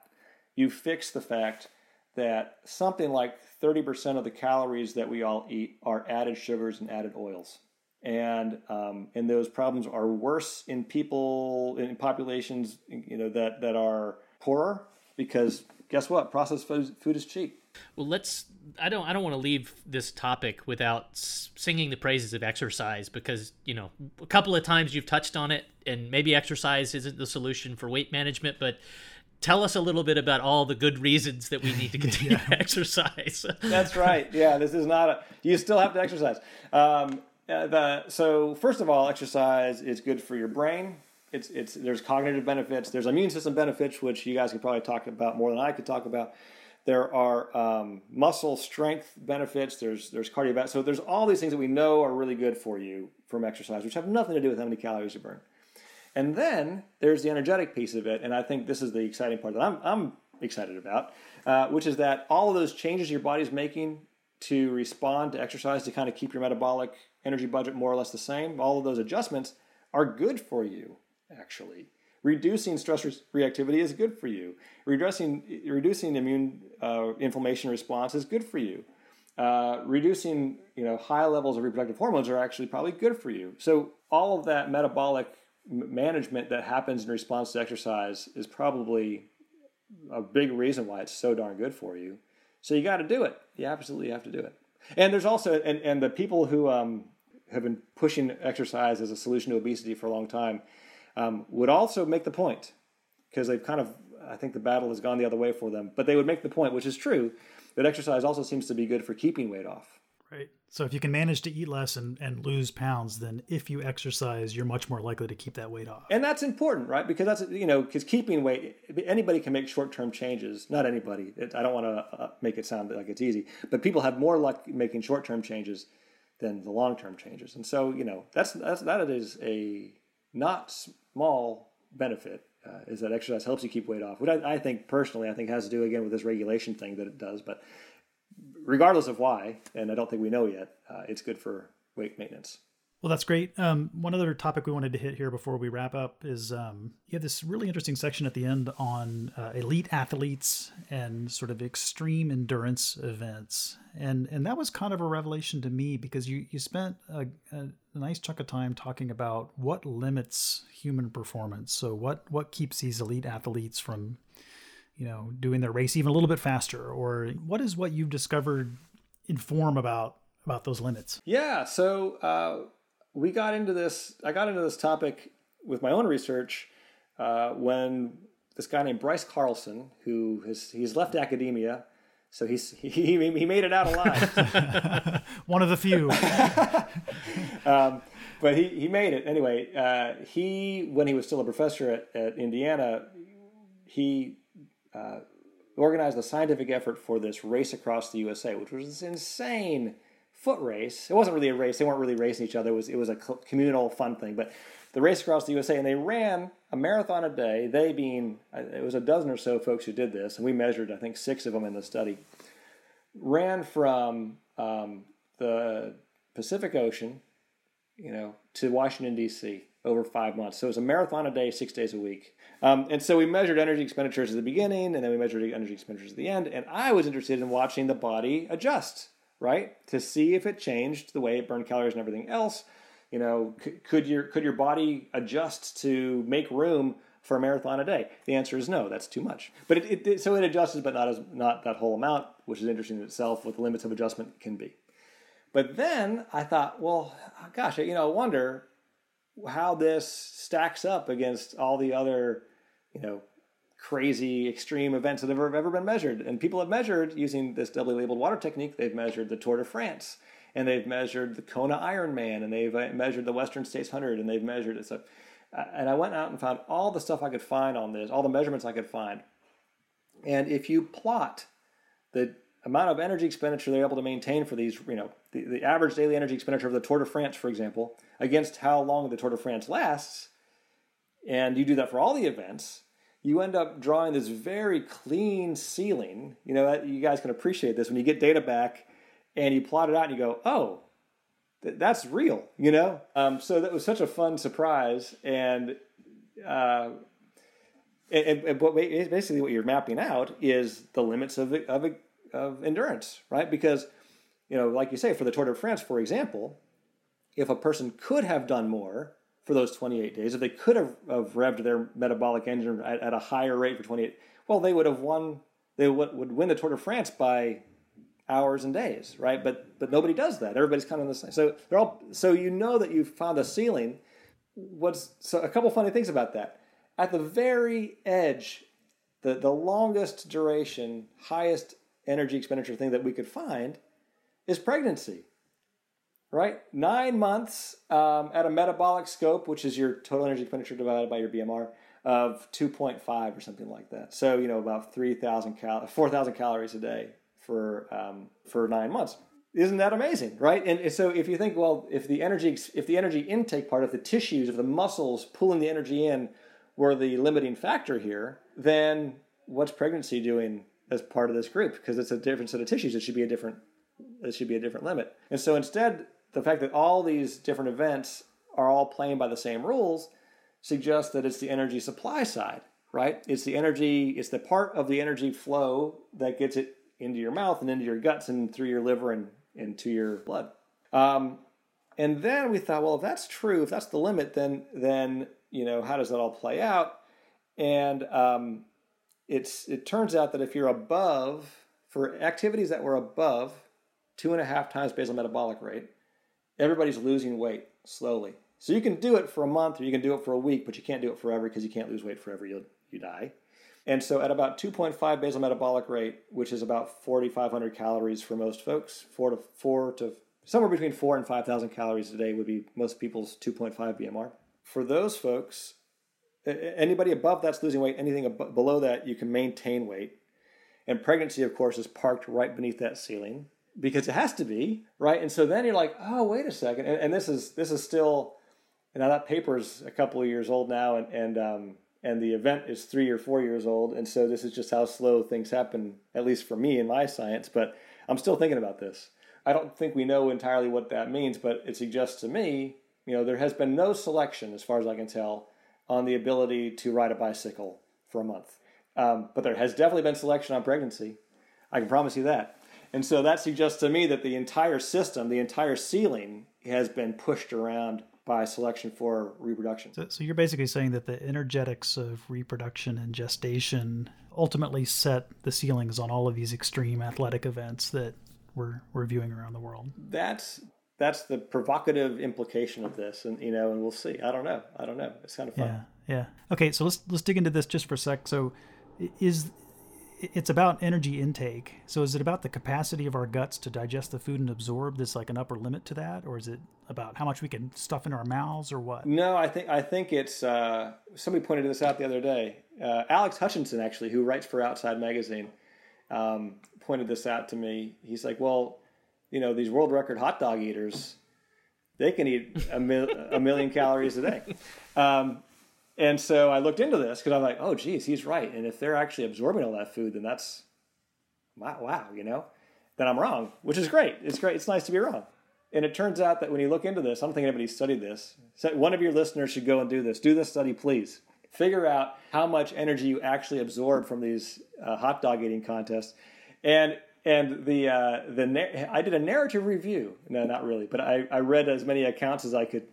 you fix the fact that something like 30% of the calories that we all eat are added sugars and added oils. And um, and those problems are worse in people in populations you know that that are poorer because guess what? Processed food, food is cheap. Well, let's. I don't. I don't want to leave this topic without singing the praises of exercise because you know a couple of times you've touched on it, and maybe exercise isn't the solution for weight management, but tell us a little bit about all the good reasons that we need to continue yeah. to exercise. That's right. Yeah, this is not a. You still have to exercise. Um, uh, the, so first of all, exercise is good for your brain it's it's there's cognitive benefits, there's immune system benefits, which you guys could probably talk about more than I could talk about. There are um, muscle strength benefits. There's there's cardiovascular. So there's all these things that we know are really good for you from exercise, which have nothing to do with how many calories you burn. And then there's the energetic piece of it, and I think this is the exciting part that I'm I'm excited about, uh, which is that all of those changes your body's making to respond to exercise to kind of keep your metabolic energy budget more or less the same. All of those adjustments are good for you actually. Reducing stress re- reactivity is good for you. Reducing, reducing immune uh, inflammation response is good for you. Uh, reducing you know high levels of reproductive hormones are actually probably good for you. So all of that metabolic management that happens in response to exercise is probably a big reason why it's so darn good for you. So you got to do it. You absolutely have to do it. And there's also and, and the people who um, have been pushing exercise as a solution to obesity for a long time um, would also make the point because they've kind of I think the battle has gone the other way for them. But they would make the point, which is true, that exercise also seems to be good for keeping weight off. Right. So if you can manage to eat less and, and lose pounds, then if you exercise, you're much more likely to keep that weight off. And that's important, right? Because that's you know because keeping weight, anybody can make short term changes. Not anybody. It, I don't want to uh, make it sound like it's easy, but people have more luck making short term changes than the long term changes. And so you know that's that's that is a not small benefit uh, is that exercise helps you keep weight off. What I, I, think personally, I think has to do again with this regulation thing that it does. But regardless of why, and I don't think we know yet, uh, it's good for weight maintenance. Well, that's great. Um, one other topic we wanted to hit here before we wrap up is um, you have this really interesting section at the end on uh, elite athletes and sort of extreme endurance events, and and that was kind of a revelation to me because you you spent a, a nice chunk of time talking about what limits human performance. So what what keeps these elite athletes from you know doing their race even a little bit faster, or what is what you've discovered inform about about those limits? Yeah. So. Uh we got into this. I got into this topic with my own research uh, when this guy named Bryce Carlson, who has he's left academia, so he's he he made it out alive. One of the few. um, but he, he made it anyway. Uh, he when he was still a professor at, at Indiana, he uh, organized a scientific effort for this race across the USA, which was this insane foot race. It wasn't really a race; they weren't really racing each other. It was it was a communal fun thing. But the race across the USA, and they ran a marathon a day. They being it was a dozen or so folks who did this, and we measured I think six of them in the study. Ran from um, the Pacific Ocean, you know, to Washington D.C. over five months. So it was a marathon a day, six days a week. Um, and so we measured energy expenditures at the beginning, and then we measured energy expenditures at the end. And I was interested in watching the body adjust right? To see if it changed the way it burned calories and everything else. You know, c- could your could your body adjust to make room for a marathon a day? The answer is no. That's too much. But it, it so it adjusts, but not as not that whole amount, which is interesting in itself. What the limits of adjustment can be. But then I thought, well, gosh, you know, I wonder how this stacks up against all the other, you know, crazy extreme events that have ever, been measured. And people have measured using this doubly labeled water technique. They've measured the Tour de France, and they've measured the Kona Ironman, and they've uh, measured the Western States 100, and they've measured it. So, uh, and I went out and found all the stuff I could find on this, all the measurements I could find. And if you plot the amount of energy expenditure they're able to maintain for these, you know, the, the average daily energy expenditure of the Tour de France, for example, against how long the Tour de France lasts, and you do that for all the events, you end up drawing this very clean ceiling. You know, you guys can appreciate this when you get data back and you plot it out and you go, oh, th- that's real, you know? Um, so that was such a fun surprise. And, uh, and, and what, basically what you're mapping out is the limits of, of, of endurance, right? Because, you know, like you say, for the Tour de France, for example, if a person could have done more, for those 28 days. If they could have, have revved their metabolic engine at, at, a higher rate for 28, well, they would have won. They would, would win the Tour de France by hours and days, right? But but nobody does that. Everybody's kind of the same. So they're all. So you know that you've found a ceiling. What's so a couple funny things about that? At the very edge, the the longest duration, highest energy expenditure thing that we could find is pregnancy right? Nine months um, at a metabolic scope, which is your total energy expenditure divided by your BMR of 2.5 or something like that. So you know about 3,000 cal 4,000 calories a day for um, for nine months. Isn't that amazing, right? And so if you think, well, if the energy if the energy intake part of the tissues, of the muscles pulling the energy in, were the limiting factor here, then what's pregnancy doing as part of this group? Because it's a different set of tissues. It should be a different it should be a different limit. And so instead, the fact that all these different events are all playing by the same rules suggests that it's the energy supply side, right? It's the energy, it's the part of the energy flow that gets it into your mouth and into your guts and through your liver and into your blood. Um, and then we thought, well, if that's true, if that's the limit, then then you know how does that all play out? And um, it's it turns out that if you're above for activities that were above two and a half times basal metabolic rate, everybody's losing weight slowly. So you can do it for a month or you can do it for a week, but you can't do it forever because you can't lose weight forever. You you die. And so at about 2.5 basal metabolic rate, which is about 4,500 calories for most folks, four to four to somewhere between four and 5,000 calories a day would be most people's 2.5 BMR. For those folks, anybody above that's losing weight. Anything below that, you can maintain weight. And pregnancy, of course, is parked right beneath that ceiling because it has to be right. And so then you're like, oh, wait a second, and, and this is this is still, you know, that paper's a couple of years old now, and and um, and the event is three or four years old, and so this is just how slow things happen, at least for me in my science. But I'm still thinking about this. I don't think we know entirely what that means, but it suggests to me you know, there has been no selection, as far as I can tell, on the ability to ride a bicycle for a month. Um, but there has definitely been selection on pregnancy. I can promise you that. And so that suggests to me that the entire system, the entire ceiling, has been pushed around by selection for reproduction. So, so, you're basically saying that the energetics of reproduction and gestation ultimately set the ceilings on all of these extreme athletic events that we're we're viewing around the world. That's that's the provocative implication of this, and you know, and we'll see. I don't know. I don't know. It's kind of fun. Yeah, yeah. Okay, so let's let's dig into this just for a sec. So, is it's about energy intake. So is it about the capacity of our guts to digest the food and absorb? There's like an upper limit to that, or is it about how much we can stuff in our mouths, or what? No, I think I think it's. Uh, somebody pointed this out the other day. Uh, Alex Hutchinson, actually, who writes for Outside Magazine, um, pointed this out to me. He's like, "Well, you know, these world record hot dog eaters, they can eat a, mil- a million calories a day." Um, and so I looked into this because I'm like, oh, geez, he's right. And if they're actually absorbing all that food, then that's wow, you know, then I'm wrong, which is great. It's great. It's nice to be wrong. And it turns out that when you look into this, I don't think anybody studied this. So one of your listeners should go and do this. Do this study, please. Figure out how much energy you actually absorb from these uh, hot dog eating contests. And and the uh, the I did a narrative review. No, not really, but I, I read as many accounts as I could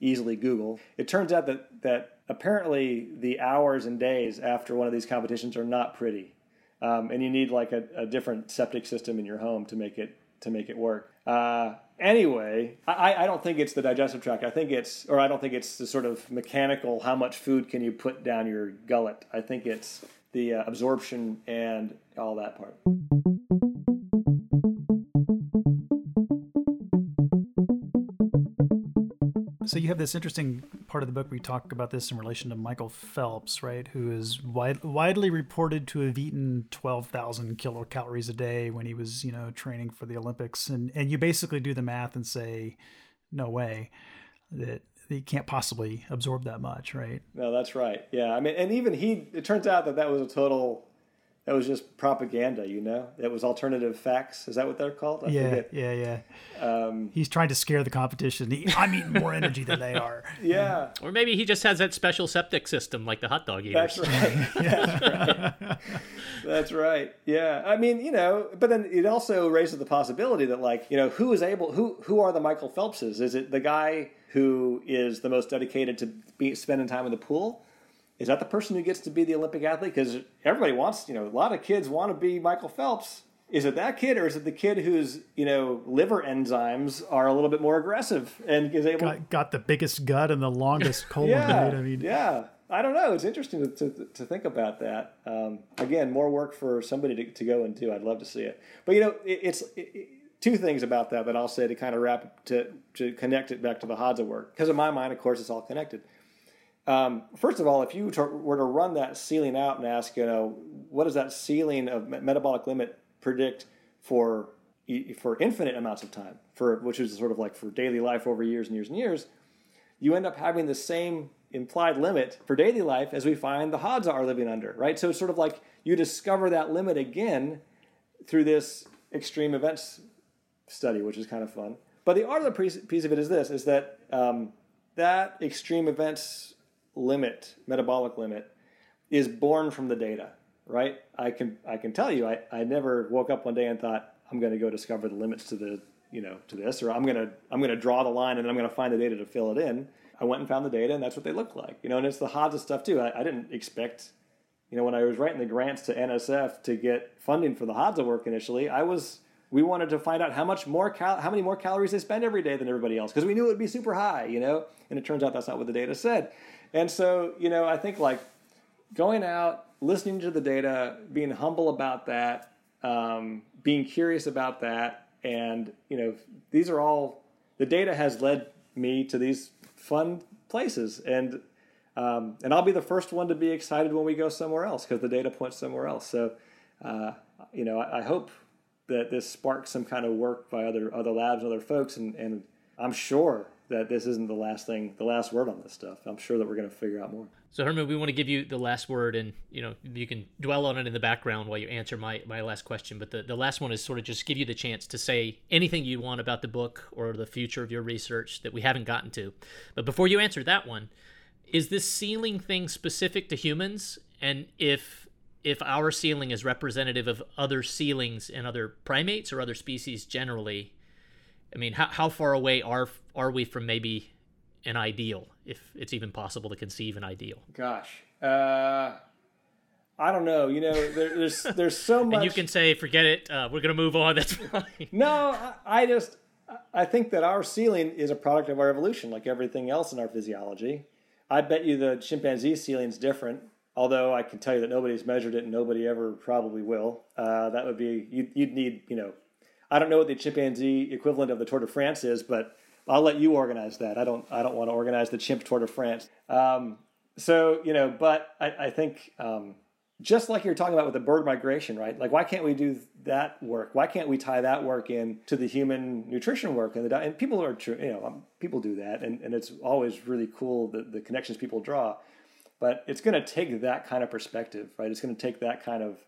easily Google. It turns out that that apparently the hours and days after one of these competitions are not pretty, um, and you need like a, a, different septic system in your home to make it to make it work. Uh, anyway, I, I don't think it's the digestive tract. I think it's, or I don't think it's the sort of mechanical how much food can you put down your gullet. I think it's the uh, absorption and all that part. So you have this interesting part of the book we talk about this in relation to Michael Phelps, right? Who is wide, widely reported to have eaten twelve thousand kilocalories a day when he was, you know, training for the Olympics, and and you basically do the math and say, no way, that he can't possibly absorb that much, right? No, that's right. Yeah, I mean, and even he, it turns out that that was a total that was just propaganda, you know. It was alternative facts. Is that what they're called? I yeah, forget. yeah, yeah. Um, He's trying to scare the competition. He, I'm eating more energy than they are. Yeah. Or maybe he just has that special septic system like the hot dog eaters. That's right. That's right. That's right. Yeah. I mean, you know, but then it also raises the possibility that, like, you know, who is able? Who who are the Michael Phelpses? Is it the guy who is the most dedicated to be, spending time in the pool? Is that the person who gets to be the Olympic athlete? Because everybody wants, you know, a lot of kids want to be Michael Phelps. Is it that kid, or is it the kid whose, you know, liver enzymes are a little bit more aggressive and is able got, got the biggest gut and the longest colon? yeah, right? I mean, yeah. I don't know. It's interesting to, to, to think about that. Um, again, more work for somebody to, to go and do. I'd love to see it. But you know, it, it's it, two things about that that I'll say to kind of wrap to to connect it back to the Hadza work. Because in my mind, of course, it's all connected. Um, first of all, if you were to run that ceiling out and ask, you know, what does that ceiling of metabolic limit predict for for infinite amounts of time, for which is sort of like for daily life over years and years and years, you end up having the same implied limit for daily life as we find the Hadza are living under, right? So it's sort of like you discover that limit again through this extreme events study, which is kind of fun. But the other piece of it is this: is that um, that extreme events limit, metabolic limit, is born from the data, right? I can I can tell you, I, I never woke up one day and thought I'm going to go discover the limits to the you know to this, or I'm gonna I'm gonna draw the line and then I'm going to find the data to fill it in. I went and found the data, and that's what they look like, you know. And it's the Hadza stuff too. I, I didn't expect, you know, when I was writing the grants to NSF to get funding for the Hadza work initially, I was we wanted to find out how much more cal- how many more calories they spend every day than everybody else because we knew it would be super high, you know. And it turns out that's not what the data said. And so, you know, I think like going out, listening to the data, being humble about that, um, being curious about that, and you know, these are all the data has led me to these fun places, and um, and I'll be the first one to be excited when we go somewhere else because the data points somewhere else. So, uh, you know, I, I, hope that this sparks some kind of work by other other labs and other folks, and, and I'm sure that this isn't the last thing, the last word on this stuff. I'm sure that we're going to figure out more. So Herman, we want to give you the last word, and you know you can dwell on it in the background while you answer my, my last question. But the, the last one is sort of just give you the chance to say anything you want about the book or the future of your research that we haven't gotten to. But before you answer that one, is this ceiling thing specific to humans? And if if our ceiling is representative of other ceilings in other primates or other species generally, I mean, how, how far away are are we from maybe an ideal, if it's even possible to conceive an ideal? Gosh, uh, I don't know. You know, there, there's there's so much. and you can say, forget it. Uh, we're gonna move on. That's fine. No, I, I just I think that our ceiling is a product of our evolution, like everything else in our physiology. I bet you the chimpanzee ceiling is different. Although I can tell you that nobody's measured it and nobody ever probably will. Uh, that would be you'd, you'd need you know I don't know what the chimpanzee equivalent of the Tour de France is, but I'll let you organize that. I don't I don't want to organize the chimp Tour de France. Um, so you know, but I, I think um, just like you're talking about with the bird migration, right? Like why can't we do that work? Why can't we tie that work in to the human nutrition work and the and people are true, you know, um, people do that, and, and it's always really cool the, the connections people draw. But it's going to take that kind of perspective, right? It's going to take that kind of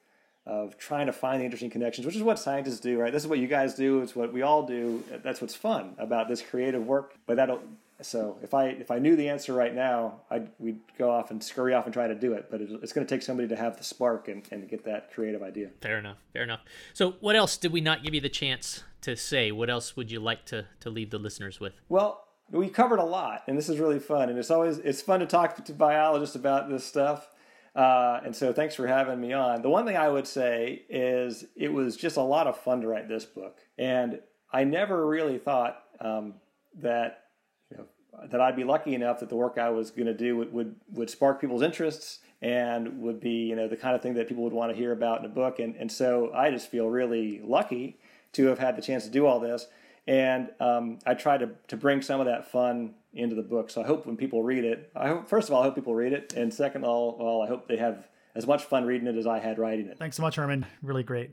of trying to find the interesting connections, which is what scientists do, right? This is what you guys do. It's what we all do. That's what's fun about this creative work. But that'll so if I if I knew the answer right now, I'd we'd go off and scurry off and try to do it. But it's going to take somebody to have the spark and, and get that creative idea. Fair enough. Fair enough. So what else did we not give you the chance to say? What else would you like to to leave the listeners with? Well, we covered a lot, and this is really fun. And it's always it's fun to talk to biologists about this stuff. Uh, and so thanks for having me on. The one thing I would say is it was just a lot of fun to write this book. And I never really thought um, that you know, that I'd be lucky enough that the work I was going to do would, would, would spark people's interests and would be you know the kind of thing that people would want to hear about in a book. And, and so I just feel really lucky to have had the chance to do all this. And um, I try to, to bring some of that fun into the book. So I hope when people read it, I hope first of all I hope people read it, and second of all, well, I hope they have as much fun reading it as I had writing it. Thanks so much, Herman. Really great.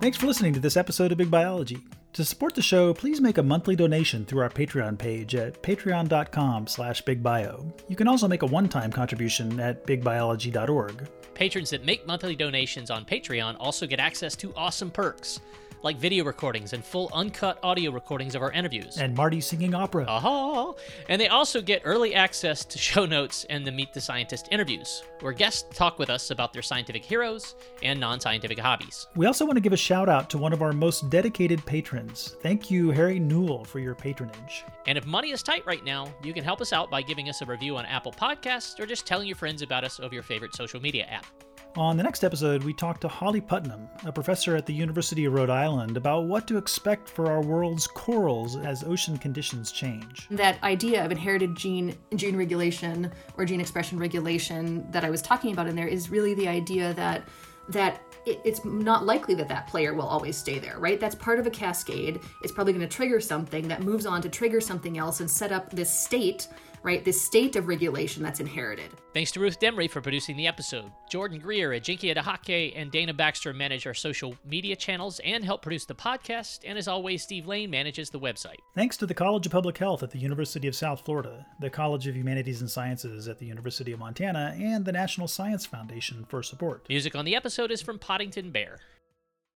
Thanks for listening to this episode of Big Biology. To support the show, please make a monthly donation through our Patreon page at patreon.com slash bigbio. You can also make a one-time contribution at bigbiology.org. Patrons that make monthly donations on Patreon also get access to awesome perks, like video recordings and full uncut audio recordings of our interviews. And Marty singing opera. Aha! And they also get early access to show notes and the Meet the Scientist interviews, where guests talk with us about their scientific heroes and non scientific hobbies. We also want to give a shout out to one of our most dedicated patrons. Thank you, Harry Newell, for your patronage. And if money is tight right now, you can help us out by giving us a review on Apple Podcasts or just telling your friends about us over your favorite social media app. On the next episode, we talk to Holly Putnam, a professor at the University of Rhode Island, about what to expect for our world's corals as ocean conditions change. That idea of inherited gene gene regulation or gene expression regulation that I was talking about in there is really the idea that that it's not likely that that player will always stay there, right? That's part of a cascade. It's probably going to trigger something that moves on to trigger something else and set up this state right? This state of regulation that's inherited. Thanks to Ruth Demry for producing the episode. Jordan Greer, Jinky Adahake, and Dana Baxter manage our social media channels and help produce the podcast. And as always, Steve Lane manages the website. Thanks to the College of Public Health at the University of South Florida, the College of Humanities and Sciences at the University of Montana, and the National Science Foundation for support. Music on the episode is from Poddington Bear.